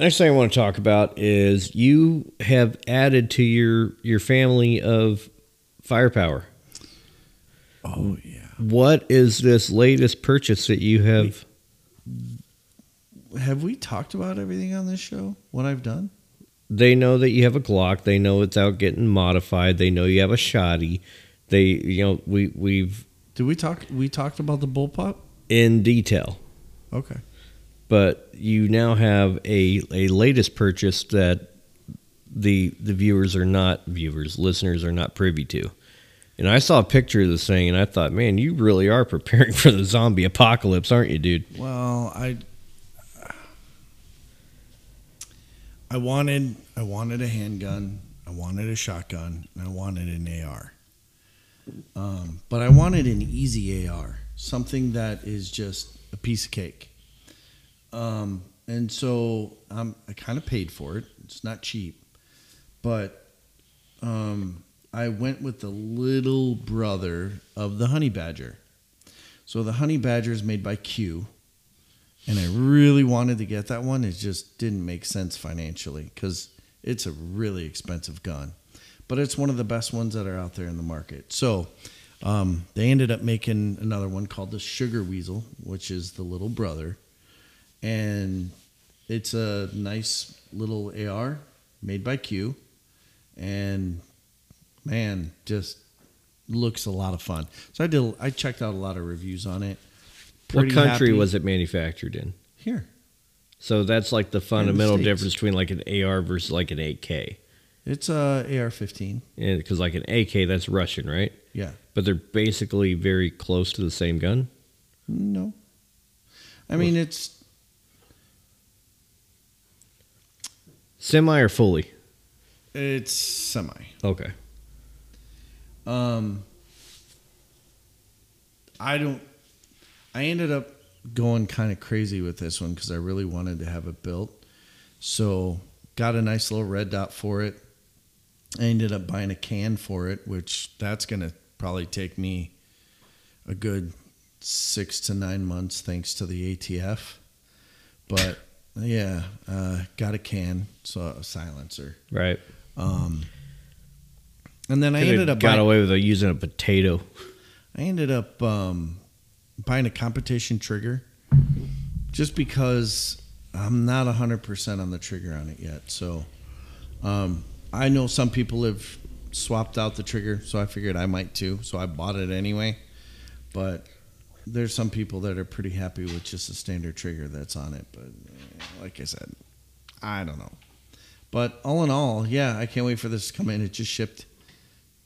next thing I want to talk about is you have added to your your family of firepower. Oh yeah. What is this latest purchase that you have? Have we talked about everything on this show? What I've done? They know that you have a Glock. They know it's out getting modified. They know you have a shoddy. They, you know, we we've Did we talk? We talked about the bullpup. in detail. Okay. but you now have a a latest purchase that the the viewers are not viewers listeners are not privy to and i saw a picture of this thing and i thought man you really are preparing for the zombie apocalypse aren't you dude Well, I I wanted I wanted a handgun, I wanted a shotgun, and I wanted an AR. Um, but I wanted an easy AR, something that is just a piece of cake. Um, and so um, I kind of paid for it. It's not cheap, but um, I went with the little brother of the honey badger. So the honey badger is made by Q and I really wanted to get that one. It just didn't make sense financially because it's a really expensive gun, but it's one of the best ones that are out there in the market. So um, they ended up making another one called the Sugar Weasel, which is the little brother, and it's a nice little AR made by Q, and man, just looks a lot of fun. So I did. I checked out a lot of reviews on it. what country happy. was it manufactured in here? so that's like the fundamental States. difference between like an ar versus like an AK It's uh, a AR-15. Because like an AK, that's Russian, right? Yeah. But they're basically very close to the same gun. No. I mean, it's Semi or fully? it's semi. Okay. Um, I don't. I ended up going kind of crazy with this one because I really wanted to have it built. So got a nice little red dot for it. I ended up buying a can for it, which that's gonna probably take me a good six to nine months, thanks to the ATF. But yeah, uh, got a can, so a silencer. Right. Um, and then I Could've ended up got buying- away with using a potato. I ended up um, buying a competition trigger just because I'm not 100% on the trigger on it yet. So um, I know some people have swapped out the trigger, so I figured I might too. So I bought it anyway. But there's some people that are pretty happy with just a standard trigger that's on it. But uh, like I said, I don't know. But all in all, yeah, I can't wait for this to come in. It just shipped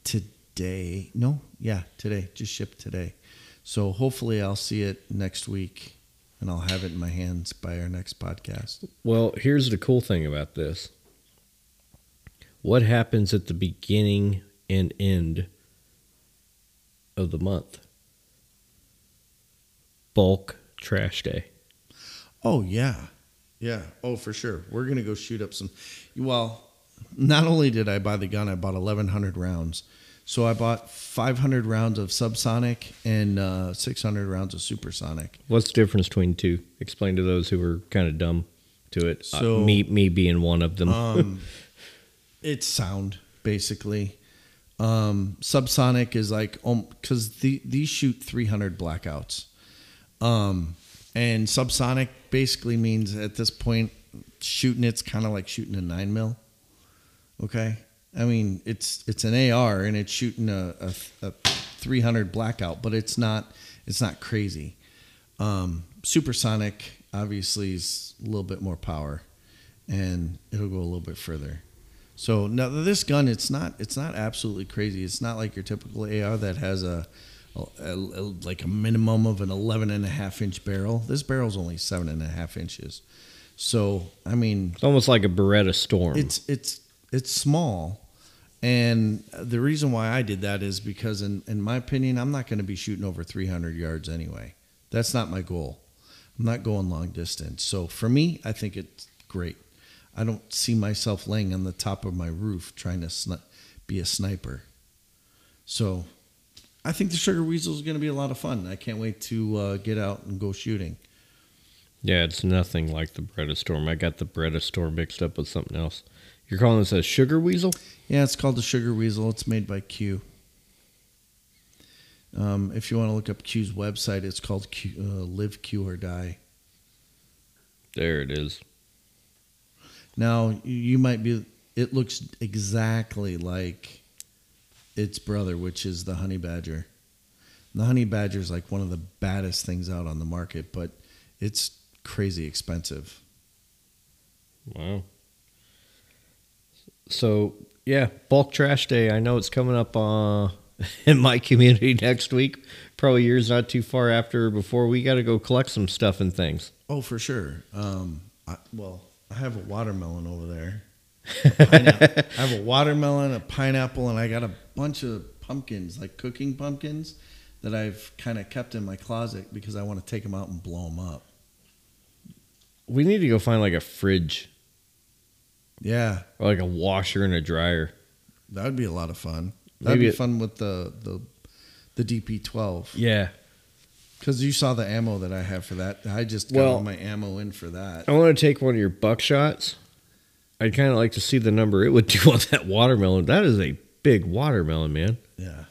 today. No, yeah, today. Just shipped today. So hopefully I'll see it next week and I'll have it in my hands by our next podcast. Well, here's the cool thing about this. What happens at the beginning and end of the month? Bulk trash day. Oh yeah. Yeah. Oh, for sure. We're going to go shoot up some Well, not only did I buy the gun, I bought 1100 rounds. So I bought 500 rounds of subsonic and uh, 600 rounds of supersonic. What's the difference between two? Explain to those who are kind of dumb to it. Uh, So- me, me being one of them. Um, it's sound basically. Um, subsonic is like because the, these shoot 300 blackouts, um, and subsonic basically means at this point shooting it's kind of like shooting a nine mil. Okay, I mean it's it's an AR and it's shooting a, a, a 300 blackout, but it's not it's not crazy. Um, supersonic obviously is a little bit more power, and it'll go a little bit further. So now this gun, it's not it's not absolutely crazy. It's not like your typical AR that has a, a- a- like a minimum of an 11 and a half inch barrel. This barrel's only seven and a half inches. So I mean, it's almost like a Beretta Storm. it's it's it's small, and the reason why I did that is because, in in my opinion, I'm not going to be shooting over 300 yards anyway. That's not my goal. I'm not going long distance. So for me, I think it's great. I don't see myself laying on the top of my roof trying to be a sniper. So I think the Sugar Weasel is going to be a lot of fun. I can't wait to uh, get out and go shooting. yeah, it's nothing like the Beretta Storm. I got the Beretta Storm mixed up with something else. You're calling this a Sugar Weasel? Yeah, it's called the Sugar Weasel. It's made by Q. Um, if you want to look up Q's website, it's called Q, uh, Live Q or Die. There it is. Now you- you might be. It looks exactly like its brother, which is the honey badger. The honey badger is like one of the baddest things out on the market, but it's crazy expensive. Wow. So yeah, bulk trash day. I know it's coming up uh, in my community next week. Probably yours not too far after. or Before we got to go collect some stuff and things. Oh, for sure. Um, I, well, I have a watermelon over there. I have a watermelon, a pineapple, and I got a bunch of pumpkins, like cooking pumpkins, that I've kind of kept in my closet because I want to take them out and blow them up. We need to go find like a fridge Yeah, or like a washer and a dryer. that would be a lot of fun. That'd Maybe be it- fun with the the the DP12 Yeah. because you saw the ammo that I have for that. I just got Well- all my ammo in for that. I want to take one of your buckshots. I'd kind of like to see the number it would do on that watermelon. That is a big watermelon, man. Yeah,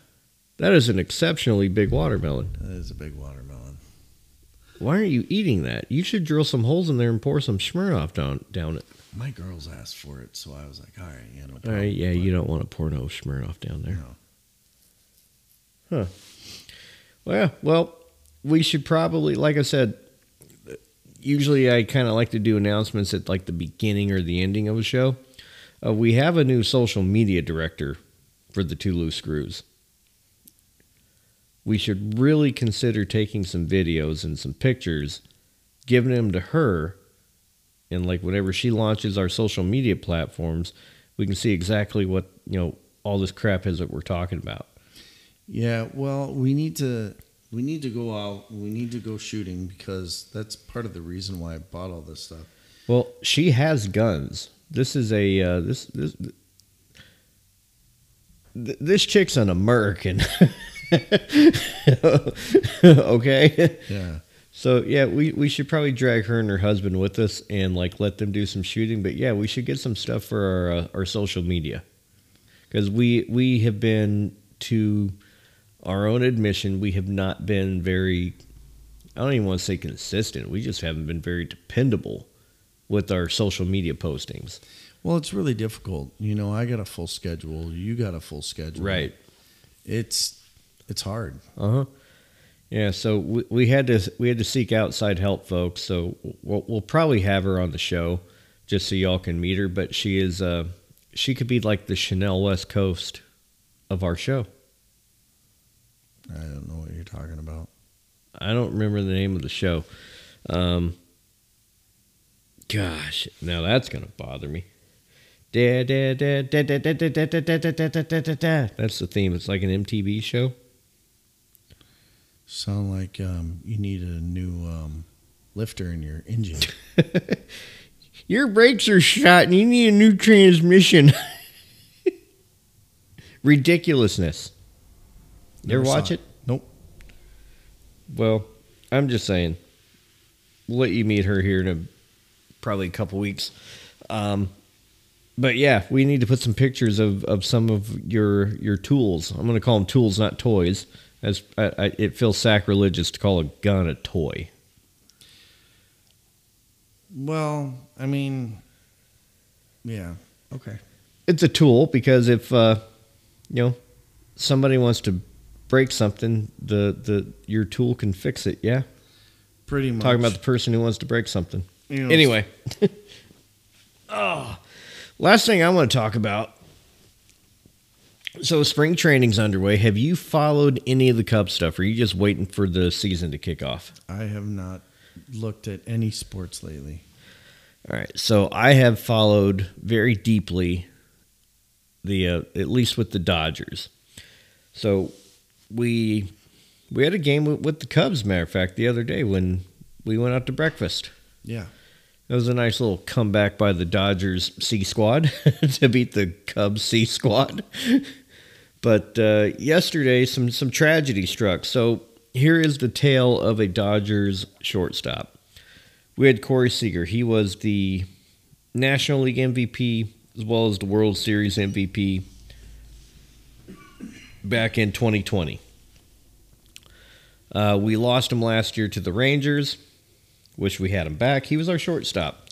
That is an exceptionally big watermelon. that is a big watermelon. Why aren't you eating that? You should drill some holes in there and pour some Smirnoff down down it. My girls asked for it, so I was like, all right, yeah, no All problem. right, yeah, But- you don't want to pour no Smirnoff down there. No. Well, yeah, well, we should probably, like I said, usually I kind of like to do announcements at like the beginning or the ending of a show. Uh, we have a new social media director for the Two Loose Screws. We should really consider taking some videos and some pictures, giving them to her, and like whenever she launches our social media platforms, we can see exactly what you know all this crap is that we're talking about. Yeah, well, we need to we need to go out. We need to go shooting because that's part of the reason why I bought all this stuff. Well, she has guns. This is a uh, this this this chick's an American. okay. Yeah. So yeah, we, we should probably drag her and her husband with us and like let them do some shooting. But yeah, we should get some stuff for our uh, our social media because we we have been to our own admission we have not been very I don't even want to say consistent. We just haven't been very dependable with our social media postings. Well, it's really difficult. You know, I got a full schedule. You got a full schedule. Right. It's it's hard. Uh huh. Yeah, so we, we had to we had to seek outside help, folks. So we'll, we'll probably have her on the show just so y'all can meet her. But she is uh, she could be like the Chanel West Coast of our show. I don't know what you're talking about. I don't remember the name of the show. Um, gosh, now that's gonna bother me. That's the theme. It's like an MTV show. Sound like um, you need a new um, lifter in your engine. Your brakes are shot and you need a new transmission. Ridiculousness. You ever Never saw watch it? Nope. Well, I'm just saying. We'll let you meet her here in a probably a couple weeks. Um, but yeah, we need to put some pictures of, of some of your your tools. I'm going to call them tools, not toys. As I, I, it feels sacrilegious to call a gun a toy. Well, I mean, yeah. Okay. It's a tool because if uh, you know somebody wants to break something, the the your tool can fix it. Yeah, Pretty much. talking about the person who wants to break something. You know, Anyway, oh, last thing I want to talk about. So spring training's underway. Have you followed any of the Cub stuff? Or are you just waiting for the season to kick off? I have not looked at any sports lately. All right. So I have followed very deeply the uh, at least with the Dodgers. So we we had a game with, with the Cubs. Matter of fact, the other day when we went out to breakfast. Yeah. It was a nice little comeback by the Dodgers C squad to beat the Cubs C squad. but uh, yesterday, some some tragedy struck. So here is the tale of a Dodgers shortstop. We had Corey Seager. He was the National League MVP as well as the World Series MVP back in 2020. Uh, we lost him last year to the Rangers. Wish we had him back. He was our shortstop.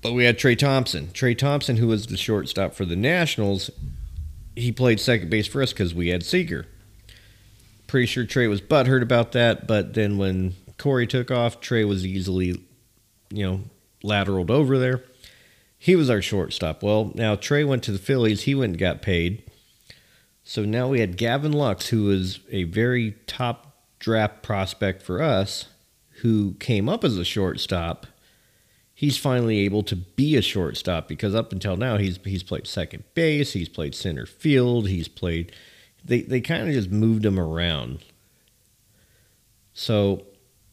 But we had Trey Thompson. Trey Thompson, who was the shortstop for the Nationals, he played second base for us because we had Seager. Pretty sure Trey was butthurt about that, but then when Corey took off, Trey was easily, you know, lateraled over there. He was our shortstop. Well, now Trey went to the Phillies. He went and got paid. So now we had Gavin Lux, who was a very top draft prospect for us, who came up as a shortstop. He's finally able to be a shortstop because up until now he's he's played second base, he's played center field, he's played they they kind of just moved him around. So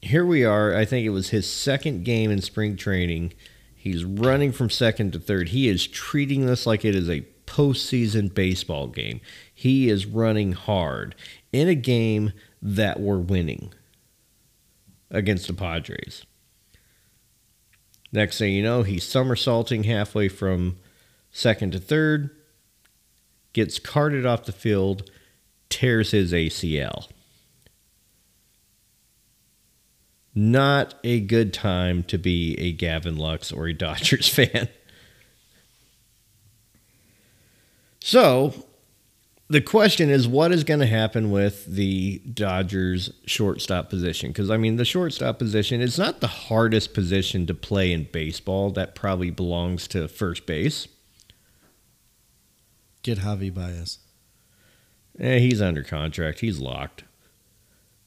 here we are. I think it was his second game in spring training. He's running from second to third. He is treating this like it is a postseason baseball game. He is running hard in a game that we're winning against the Padres. Next thing you know, he's somersaulting halfway from second to third, gets carted off the field, tears his ACL. Not a good time to be a Gavin Lux or a Dodgers fan. So, the question is what is going to happen with the Dodgers shortstop position? Because, I mean, the shortstop position is not the hardest position to play in baseball. That probably belongs to first base. Get Javy Baez. Eh, he's under contract. He's locked.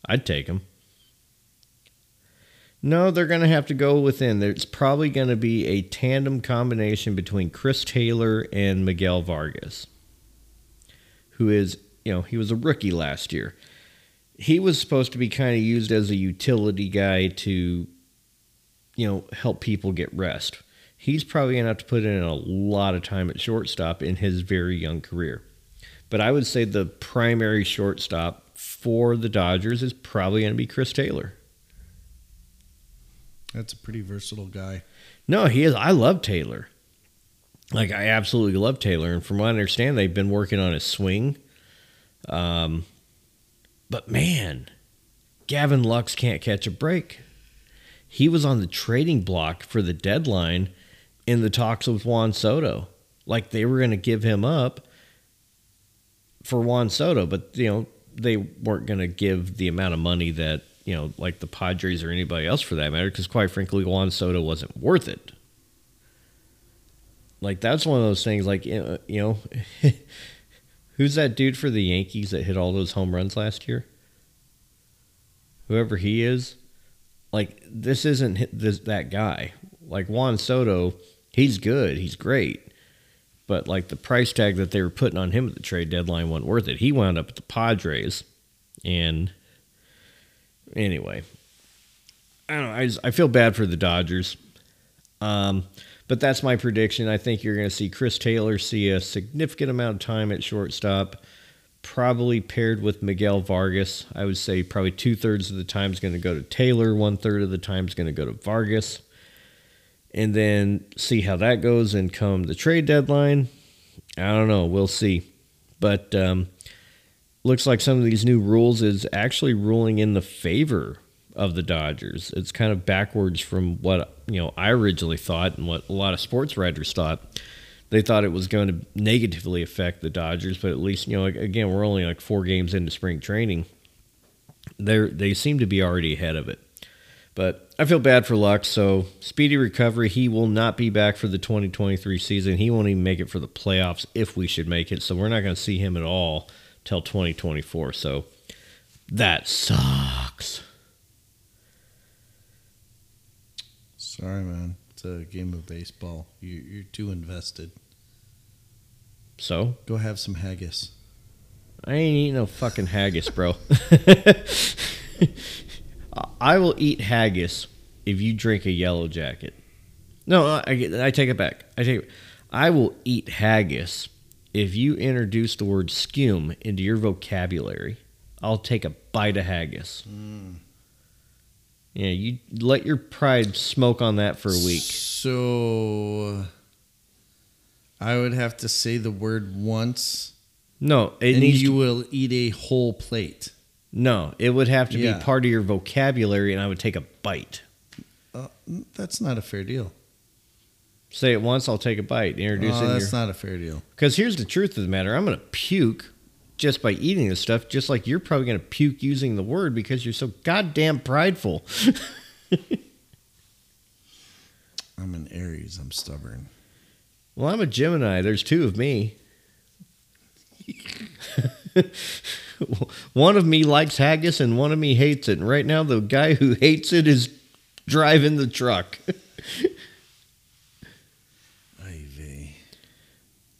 I'd take him. No, they're going to have to go within. There's probably going to be a tandem combination between Chris Taylor and Miguel Vargas, who is, you know, he was a rookie last year. He was supposed to be kind of used as a utility guy to, you know, help people get rest. He's probably going to have to put in a lot of time at shortstop in his very young career. But I would say the primary shortstop for the Dodgers is probably going to be Chris Taylor. That's a pretty versatile guy. No, he is. I love Taylor. Like I absolutely love Taylor, and from what I understand, they've been working on his swing. Um, but man, Gavin Lux can't catch a break. He was on the trading block for the deadline in the talks with Juan Soto. Like they were going to give him up for Juan Soto, but you know they weren't going to give the amount of money that you know, like the Padres or anybody else for that matter, because quite frankly, Juan Soto wasn't worth it. Like that's one of those things. Like you know, who's that dude for the Yankees that hit all those home runs last year? Whoever he is, like this isn't this that guy. Like Juan Soto, he's good, he's great, but like the price tag that they were putting on him at the trade deadline wasn't worth it. He wound up at the Padres, and anyway, I don't know. I, just, I feel bad for the Dodgers. Um, but that's my prediction. I think you're going to see Chris Taylor see a significant amount of time at shortstop, probably paired with Miguel Vargas. I would say probably two thirds of the time is going to go to Taylor, one third of the time is going to go to Vargas. And then see how that goes and come the trade deadline. I don't know. We'll see. But um, looks like some of these new rules is actually ruling in the favor of the Dodgers. It's kind of backwards from what you know I originally thought and what a lot of sports writers thought. They thought it was going to negatively affect the Dodgers, but at least you know again we're only like four games into spring training. They they seem to be already ahead of it. But I feel bad for Lux, so speedy recovery. He will not be back for the 2023 season. He won't even make it for the playoffs if we should make it. So we're not going to see him at all till 2024. So that sucks. Sorry, man. It's a game of baseball. You, you're too invested. So Go have some haggis. I ain't eating no fucking haggis, bro. I will eat haggis if you drink a yellow jacket. No, I, I take it back. I take. It. I will eat haggis if you introduce the word skim into your vocabulary. I'll take a bite of haggis. Mm. Yeah, you let your pride smoke on that for a week. So I would have to say the word once, No, it and needs you to, will eat a whole plate. no. It would have to Yeah. be part of your vocabulary, and I would take a bite. Uh, that's not a fair deal. Say it once, I'll take a bite. Introduce Oh, it. that's your, not a fair deal. Because here's the truth of the matter: I'm going to puke just by eating this stuff, just like you're probably going to puke using the word because you're so goddamn prideful. I'm an Aries. I'm stubborn. well, I'm a Gemini. There's two of me. one of me likes haggis and one of me hates it. And right now, the guy who hates it is driving the truck. Ivy.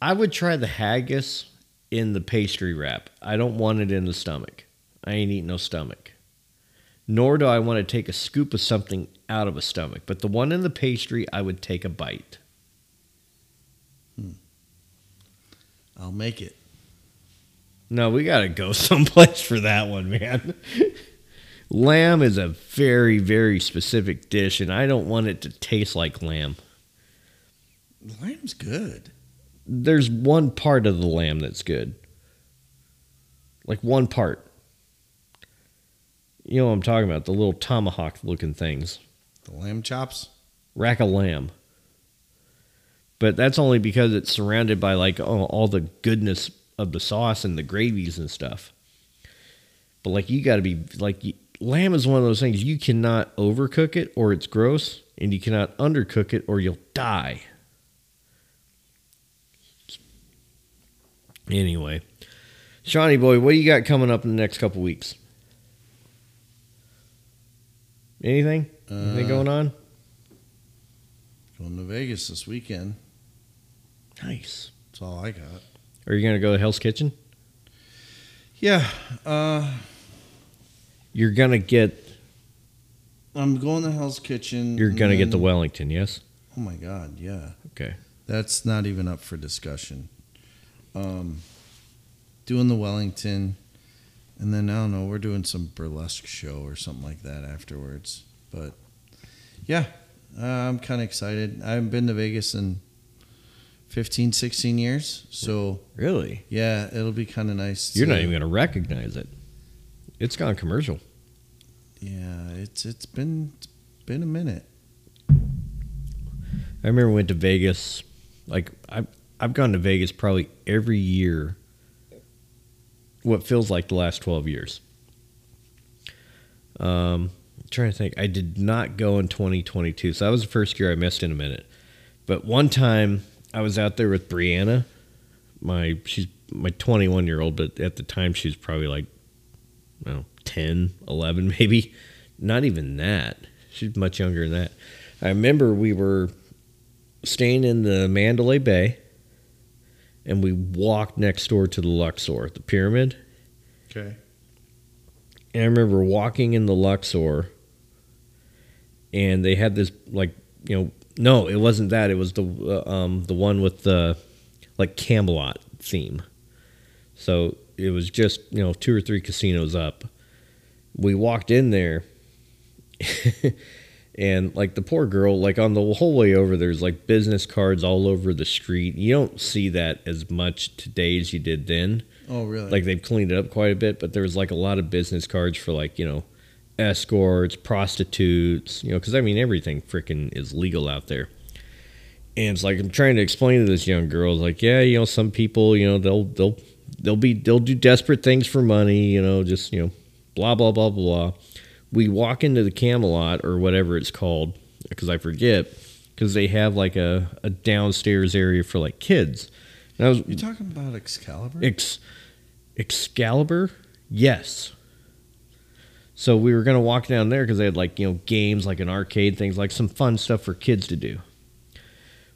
I would try the haggis in the pastry wrap. I don't want it in the stomach. I ain't eating no stomach. Nor do I want to take a scoop of something out of a stomach. But the one in the pastry, I would take a bite. Hmm. I'll make it. No, we got to go someplace for that one, man. lamb is a very, very specific dish, and I don't want it to taste like lamb. Lamb's good. There's one part of the lamb that's good. Like one part. You know what I'm talking about? The little tomahawk looking things. The lamb chops. Rack of lamb. But that's only because it's surrounded by like all, all the goodness of the sauce and the gravies and stuff. But like you got to be like you, lamb is one of those things you cannot overcook it or it's gross, and you cannot undercook it or you'll die. Anyway, Shawnee boy, what do you got coming up in the next couple weeks? Anything? Anything Uh, going on? Going to Vegas this weekend. Nice. That's all I got. Are you gonna go to Hell's Kitchen? Yeah. Uh, You're gonna get. I'm going to Hell's Kitchen. You're gonna get the Wellington, yes? Oh my God! Yeah. Okay. That's not even up for discussion. Um, doing the Wellington, and then I don't know. We're doing some burlesque show or something like that afterwards. But yeah, uh, I'm kind of excited. I haven't been to Vegas in 15, 16 years, so Really? yeah, it'll be kind of nice. You're to- not even gonna recognize it. It's gone commercial. Yeah, it's it's been it's been a minute. I remember we went to Vegas. Like I've I've gone to Vegas probably every year. What feels like the last twelve years. Um, I'm trying to think. I did not go in 2022, so that was the first year I missed in a minute. But one time I was out there with Brianna, my she's my 21 year old, but at the time she was probably like, I don't know, 10, 11 maybe. Not even that. She's much younger than that. I remember we were staying in the Mandalay Bay, and we walked next door to the Luxor, the pyramid. Okay. And I remember walking in the Luxor, and they had this like you know no, it wasn't that. It was the uh, um the one with the like Camelot theme. So it was just you know two or three casinos up. We walked in there, and like the poor girl, like on the whole way over, there's like business cards all over the street. You don't see that as much today as you did then Oh really? like they've cleaned it up quite a bit but there was like a lot of business cards for like you know escorts prostitutes you know because i mean everything freaking is legal out there and it's like i'm trying to explain to this young girl it's like yeah you know some people you know they'll they'll they'll be they'll do desperate things for money you know just you know blah blah blah blah we walk into the camelot or whatever it's called because i forget because they have like a, a downstairs area for like kids and i was you talking about Excalibur? Ex- Excalibur? Yes. So we were going to walk down there because they had like, you know, games, like an arcade, things like some fun stuff for kids to do.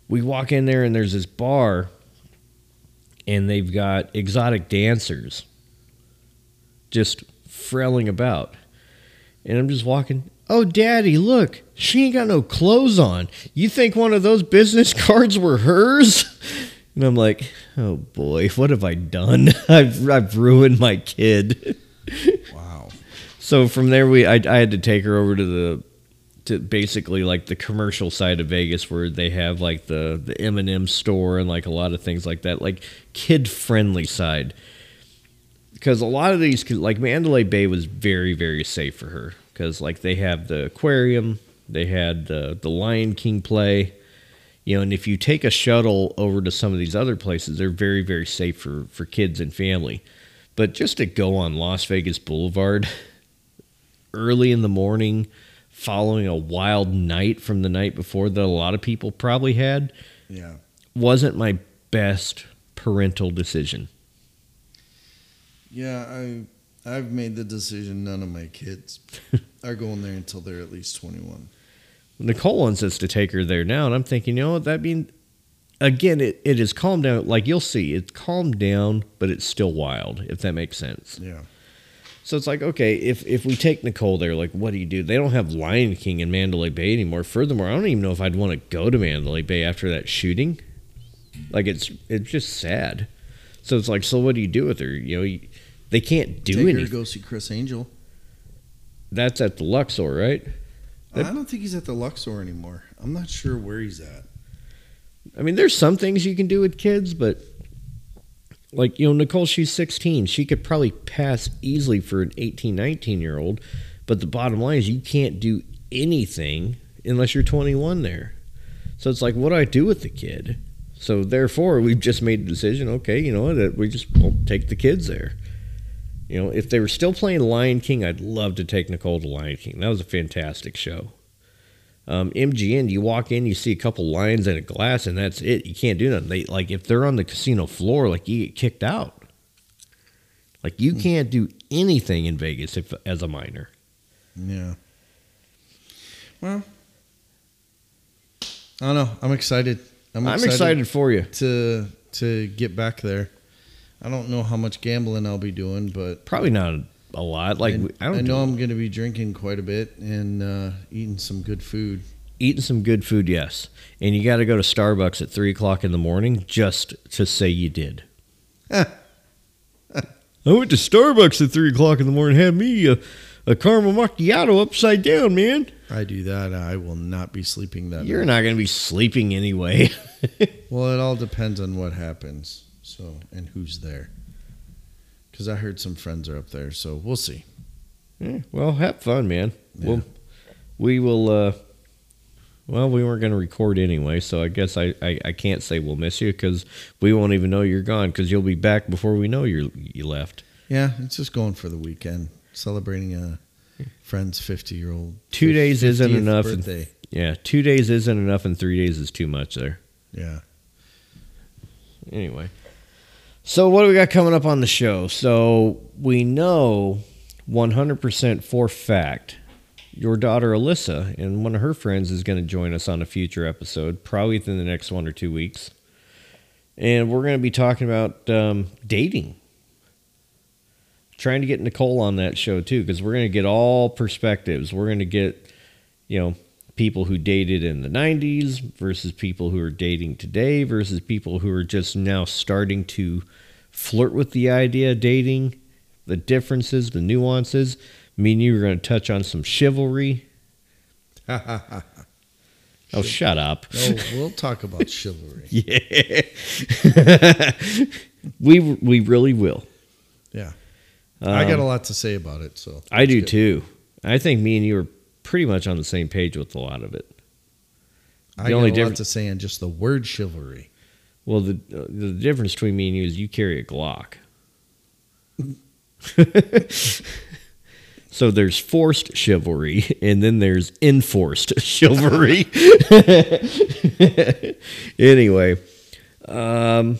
We walk in there and there's this bar and they've got exotic dancers just frailing about. And I'm just walking. Oh, daddy, look, she ain't got no clothes on. You think one of those business cards were hers? And I'm like, oh boy, what have I done? I've, I've ruined my kid. wow. So from there, we I, I had to take her over to the to basically like the commercial side of Vegas where they have like the the M and M store and like a lot of things like that, like kid friendly side. Because a lot of these, like Mandalay Bay, was very very safe for her because like they have the aquarium, they had the the Lion King play, you know, and if you take a shuttle over to some of these other places, they're very very safe for for kids and family. But just to go on Las Vegas Boulevard early in the morning, following a wild night from the night before that a lot of people probably had, Yeah. wasn't my best parental decision. Yeah, I I've made the decision none of my kids are going there until they're at least 21. Nicole wants us to take her there now, and I'm thinking, you know what, that mean again, it, it is calmed down. Like you'll see, it's calmed down, but it's still wild, if that makes sense. Yeah. So it's like, okay, if if we take Nicole there, like, what do you do? They don't have Lion King in Mandalay Bay anymore. Furthermore, I don't even know if I'd want to go to Mandalay Bay after that shooting. Like, it's it's just sad. So it's like, so what do you do with her? You know, you, they can't do Take her to anything. go see Criss Angel. That's at the Luxor, right? That- I don't think he's at the Luxor anymore. I'm not sure where he's at. I mean, there's some things you can do with kids, but like, you know, Nicole, she's 16. She could probably pass easily for an 18, 19 year old. But the bottom line is you can't do anything unless you're 21 there. So it's like, what do I do with the kid? So therefore, we've just made the decision. Okay, you know what? that We just won't take the kids there. You know, if they were still playing Lion King, I'd love to take Nicole to Lion King. That was a fantastic show. Um, MGM, you walk in, you see a couple lines and a glass, and that's it. You can't do nothing. They like if they're on the casino floor, like you get kicked out. Like you can't do anything in Vegas if as a minor. Yeah. Well, I don't know. I'm excited. I'm I'm excited, excited for you. to to get back there. I don't know how much gambling I'll be doing, but Probably not a lot. Like I, I don't I do know I'm going to be drinking quite a bit and uh, eating some good food. eating some good food, yes. And you got to go to Starbucks at three o'clock in the morning just to say you did. I went to Starbucks at three o'clock in the morning. Had me a, a caramel macchiato upside down, man. I do that. I will not be sleeping that. You're night. not going to be sleeping anyway. Well, it all depends on what happens. So and who's there. Because I heard some friends are up there, so we'll see. Yeah, well, have fun, man. Yeah. Well, we will. Uh, well, we weren't going to record anyway, so I guess I, I, I can't say we'll miss you because we won't even know you're gone because you'll be back before we know you you left. Yeah, it's just going for the weekend, celebrating a friend's fifty-year-old. Two days isn't enough. and- Yeah, two days isn't enough, and three days is too much there. Yeah. Anyway, so what do we got coming up on the show? So we know 100% for fact your daughter Alyssa and one of her friends is going to join us on a future episode, probably within the next one or two weeks. And we're going to be talking about um, dating. Trying to get Nicole on that show too, because we're going to get all perspectives. We're going to get, you know, people who dated in the 90s versus people who are dating today versus people who are just now starting to flirt with the idea of dating, the differences, the nuances. Me and you are going to touch on some chivalry. Oh, shut up. No, we'll talk about chivalry. Yeah. we we really will. Yeah. I got Um, a lot to say about it, so I do good. too. I think me and you are pretty much on the same page with a lot of it. I The got only a difference- lot to say on just the word chivalry. Well, the uh, the difference between me and you is you carry a Glock. so there's forced chivalry, and then there's enforced chivalry. anyway, um,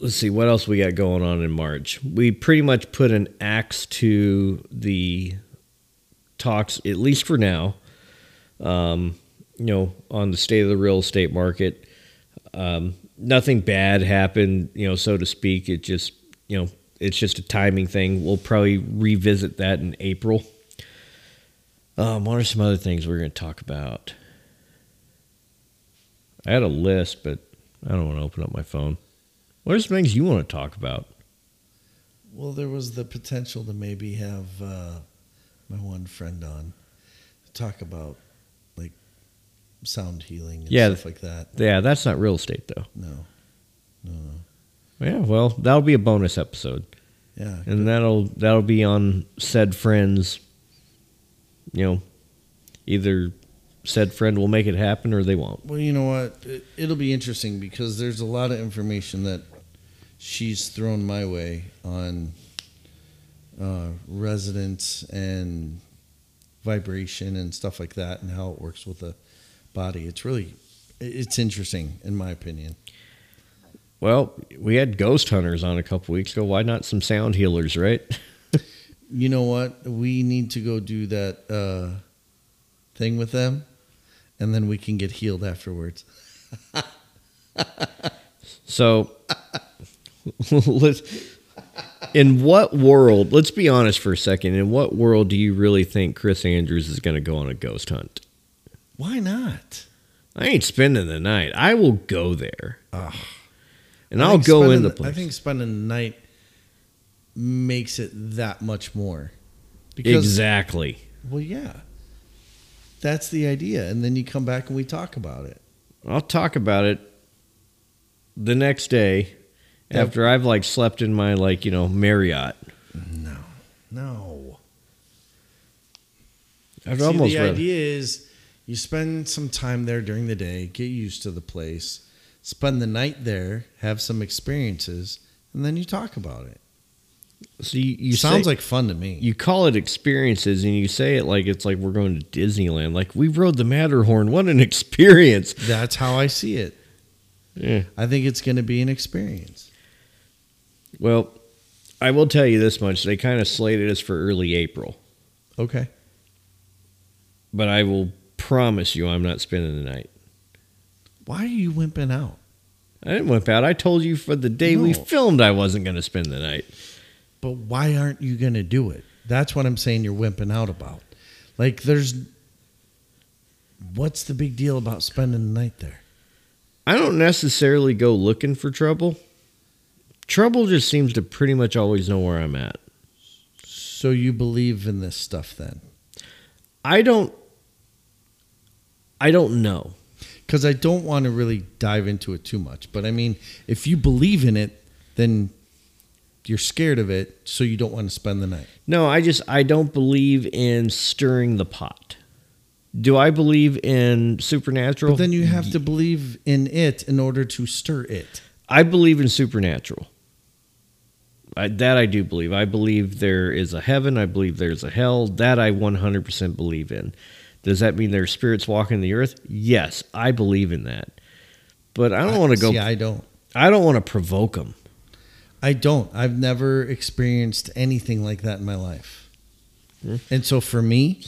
let's see what else we got going on in March. We pretty much put an axe to the talks, at least for now. Um, you know, on the state of the real estate market um, nothing bad happened, you know, so to speak. It just, you know, it's just a timing thing. We'll probably revisit that in April. Um, what are some other things we're going to talk about? I had a list, but I don't want to open up my phone. What are some things you want to talk about? Well, there was the potential to maybe have uh, my one friend on to talk about like sound healing and Yeah. stuff like that. Yeah, that's not real estate, though. No, no. Yeah, well, that'll be a bonus episode. Yeah, and that'll that'll be on said friends you know either said friend will make it happen or they won't Well, you know what? It, it'll be interesting because there's a lot of information that she's thrown my way on uh, resonance and vibration and stuff like that, and how it works with the body. It's really, it's interesting in my opinion. well we had ghost hunters on a couple weeks ago why not some sound healers right You know what? We need to go do that uh, thing with them, and then we can get healed afterwards. so let's in what world let's be honest for a second in what world do you really think chris andrews is going to go on a ghost hunt Why not? i ain't spending the night i will go there Ugh. and I i'll go in the place I think spending the night makes it that much more. Because exactly well, yeah, that's the idea, and then you come back and we talk about it. I'll talk about it the next day After I've like slept in my like, you know, Marriott. No, no. I've See, almost the idea is you spend some time there during the day, get used to the place, spend the night there, have some experiences, and then you talk about it. So you, you Sounds say- like fun to me. you call it experiences and you say it like it's like we're going to Disneyland. Like we rode the Matterhorn. What an experience. That's how I see it. Yeah. I think it's going to be an experience. Well, I will tell you this much. They kind of slated us for early April, Okay. but I will promise you I'm not spending the night. Why are you wimping out? I didn't wimp out. I told you for the day we filmed I wasn't going to spend the night. But why aren't you going to do it? That's what I'm saying you're wimping out about. Like, there's. What's the big deal about spending the night there? I don't necessarily go looking for trouble. Trouble just seems to pretty much always know where I'm at. So you believe in this stuff then? I don't I don't know. Because I don't want to really dive into it too much. But I mean, if you believe in it, then you're scared of it, so you don't want to spend the night. No, I just I don't believe in stirring the pot. Do I believe in supernatural? But then you have to believe in it in order to stir it. I believe in supernatural. I, that I do believe. I believe there is a heaven. I believe there's a hell. That I 100% believe in. Does that mean there's spirits walking the earth? Yes, I believe in that. But I don't want to go. See, I don't. I don't want to provoke them. I don't. I've never experienced anything like that in my life. Hmm. And so for me,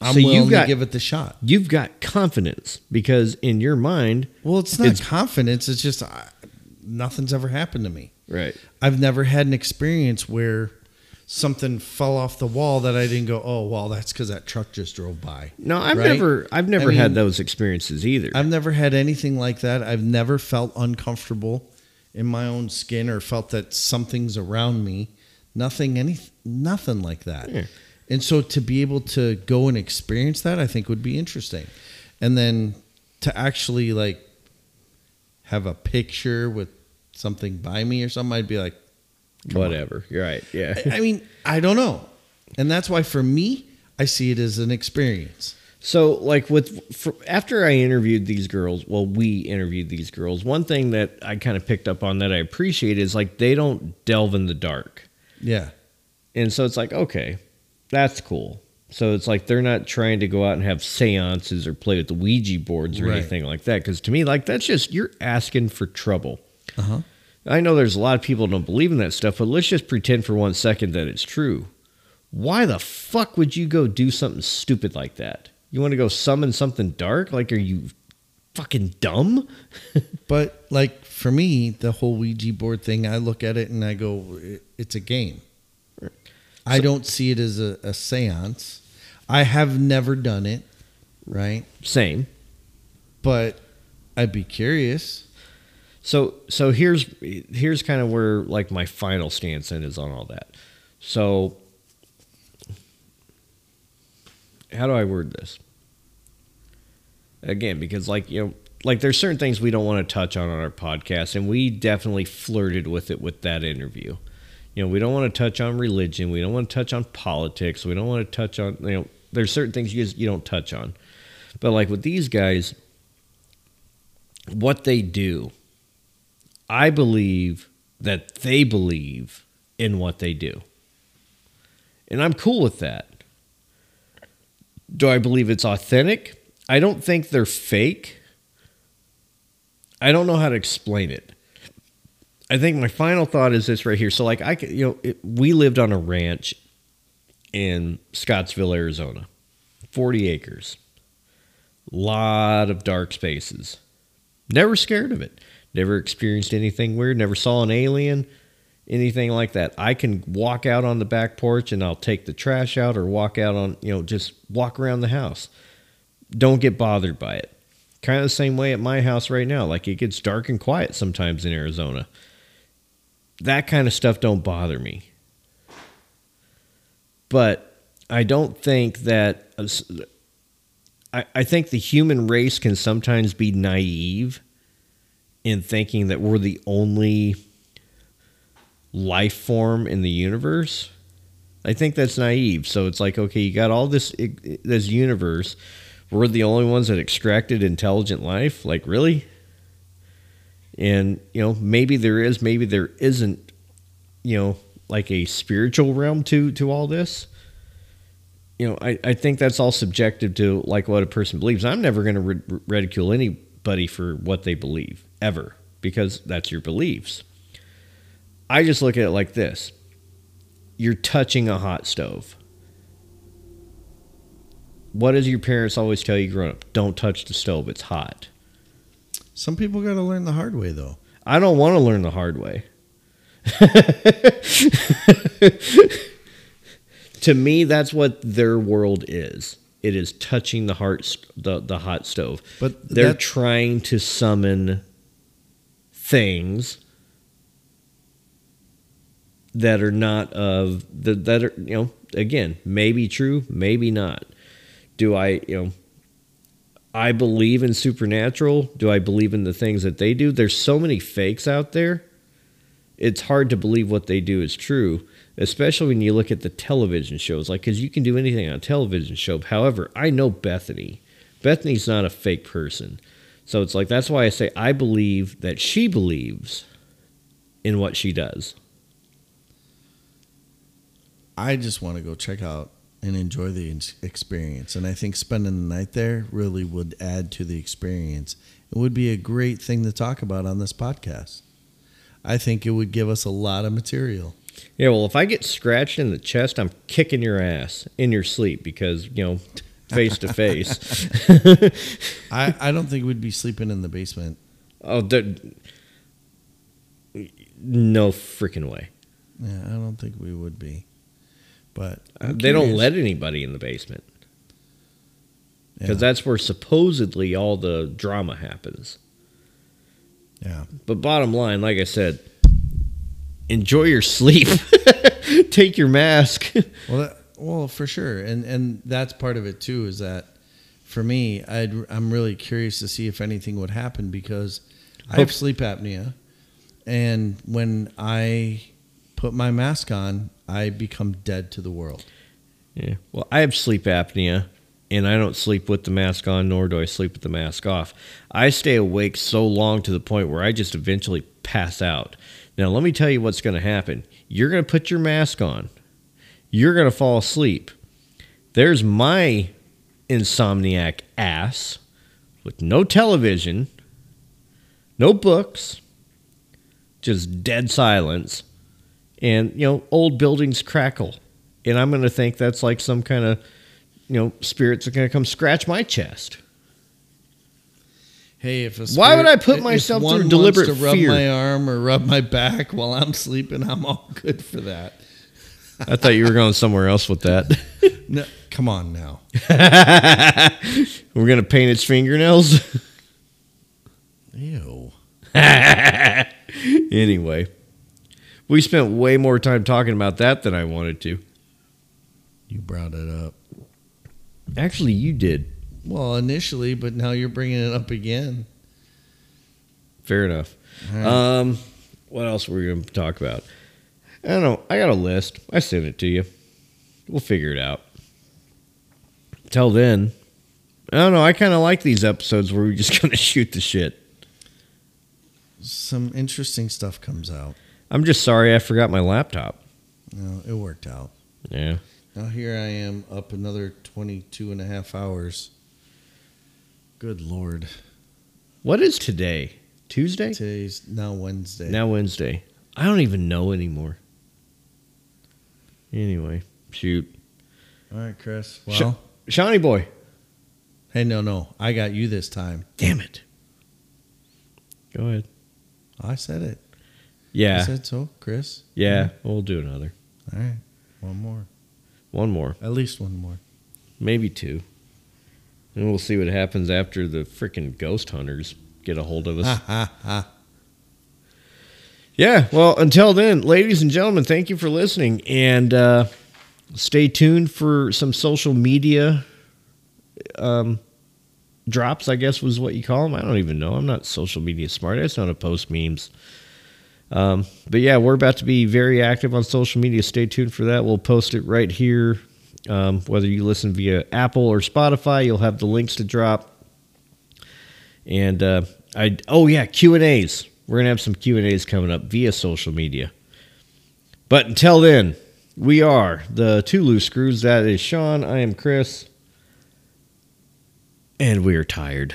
I'm So willing got- to give it the shot. You've got confidence because in your mind, Well, it's not It's- confidence. It's just I, nothing's ever happened to me. right? I've never had an experience where something fell off the wall that I didn't go, oh, well, that's because that truck just drove by. No, I've Right? never, I've never I had those experiences either. I've never had anything like that. I've never felt uncomfortable in my own skin or felt that something's around me. Nothing, any, nothing like that. Yeah. And so to be able to go and experience that, I think would be interesting. And then to actually like have a picture with something by me or something, I'd be like. Whatever. You're right. Yeah. I I mean, I don't know. And that's why for me, I see it as an experience. So, like with for, after I interviewed these girls, well, we interviewed these girls. One thing that I kind of picked up on that I appreciate is like they don't delve in the dark, Yeah. and so it's like okay, that's cool. So it's like they're not trying to go out and have seances or play with the Ouija boards or Right. anything like that. Because to me, like that's just you're asking for trouble. Uh huh. I know there's a lot of people don't believe in that stuff, but let's just pretend for one second that it's true. Why the fuck would you go do something stupid like that? You want to go summon something dark? Like, are you fucking dumb? But like for me, the whole Ouija board thing, I look at it and I go, it's a game. I don't see it as a, a seance. I have never done it, right? Same. But I'd be curious. So, so here's here's kind of where like my final stance in is on all that. So, how do I word this? Again, because like you know, like there's certain things we don't want to touch on on our podcast, and we definitely flirted with it with that interview. You know, we don't want to touch on religion. We don't want to touch on politics. We don't want to touch on you know. There's certain things you just you don't touch on, but like with these guys, what they do, I believe that they believe in what they do, and I'm cool with that. Do I believe it's authentic? I don't think they're fake. I don't know how to explain it. I think my final thought is this right here. So, like, I you know, it, we lived on a ranch in Scottsville, Arizona, 40 acres, lot of dark spaces. Never scared of it. Never experienced anything weird. Never saw an alien, anything like that. I can walk out on the back porch and I'll take the trash out or walk out on, you know, just walk around the house. Don't get bothered by it. Kind of the same way at my house right now. Like it gets dark and quiet sometimes in Arizona. That kind of stuff don't bother me. But I don't think that uh, I, I think the human race can sometimes be naive in thinking that we're the only life form in the universe. I think that's naive. So it's like, okay, you got all this this universe. We're the only ones that extracted intelligent life. Like, really? And you know, maybe there is, maybe there isn't. You know, like a spiritual realm to to all this. You know, I, I think that's all subjective to like what a person believes. I'm never going to ri- ridicule anybody for what they believe ever because that's your beliefs. I just look at it like this: you're touching a hot stove. What does your parents always tell you growing up? Don't touch the stove; it's hot. Some people got to learn the hard way, though. I don't want to learn the hard way. to me, that's what their world is. It is touching the heart, the the hot stove. But They're that- trying to summon things that are not of the that are you know again maybe true, maybe not. Do I you know? I believe in supernatural. Do I believe in the things that they do? There's so many fakes out there. It's hard to believe what they do is true, especially when you look at the television shows. Like, because you can do anything on a television show. However, I know Bethany. Bethany's not a fake person. So it's like, that's why I say I believe that she believes in what she does. I just want to go check out and enjoy the experience. And I think spending the night there really would add to the experience. It would be a great thing to talk about on this podcast. I think it would give us a lot of material. Yeah, well, if I get scratched in the chest, I'm kicking your ass in your sleep because, you know, face to face. I, I don't think we'd be sleeping in the basement. Oh, no freaking way. Yeah, I don't think we would be. But Uh, they don't let anybody in the basement because Yeah. that's where supposedly all the drama happens. Yeah. But bottom line, like I said, enjoy your sleep. Take your mask. Well, well, for sure, and and that's part of it too. Is that for me, I'd, I'm really curious to see if anything would happen because I have sleep apnea, and when I put my mask on, I become dead to the world. yeah. Well, I have sleep apnea, and I don't sleep with the mask on, nor do I sleep with the mask off. I stay awake so long to the point where I just eventually pass out. Now, let me tell you what's going to happen. You're going to put your mask on. You're going to fall asleep. There's my insomniac ass with no television, no books, just dead silence, and you know, old buildings crackle. And I'm going to think that's like some kind of, you know, spirits are going to come scratch my chest. Hey, if a Why would I put myself through deliberate to rub fear? my arm or rub my back while I'm sleeping? I'm all good for that. I thought you were going somewhere else with that. No, come on now. we're going to paint its fingernails. Ew. anyway, we spent way more time talking about that than I wanted to. You brought it up. Actually, you did. Well, initially, but now you're bringing it up again. Fair enough. Right. Um, what else were we going to talk about? I don't know. I got a list. I sent it to you. We'll figure it out. Till then, I don't know. I kind of like these episodes where we're just kind of shoot the shit. Some interesting stuff comes out. I'm just sorry I forgot my laptop. No, it worked out. Yeah. Now here I am up another 22 and a half hours. Good Lord. What is today? Tuesday? Today's now Wednesday. Now Wednesday. I don't even know anymore. Anyway, shoot. All right, Chris. Sh- Well, Shawnee boy. hey, no, no. I got you this time. Damn it. Go ahead. I said it. Yeah. I said so, Chris. Yeah. We'll do another. All right. One more. One more. At least one more. Maybe two. And we'll see what happens after the freaking ghost hunters get a hold of us. Yeah, well, until then, ladies and gentlemen, thank you for listening. And uh, stay tuned for some social media um, drops, I guess was what you call them. I don't even know. I'm not social media smart. I just know how to post memes. Um, but yeah, we're about to be very active on social media. Stay tuned for that. We'll post it right here. Um, whether you listen via Apple or Spotify, you'll have the links to drop. And uh, I oh yeah, Q and A's. We're gonna have some Q and A's coming up via social media. But until then, we are the two loose screws. That is Shawn. I am Chris. And we are tired.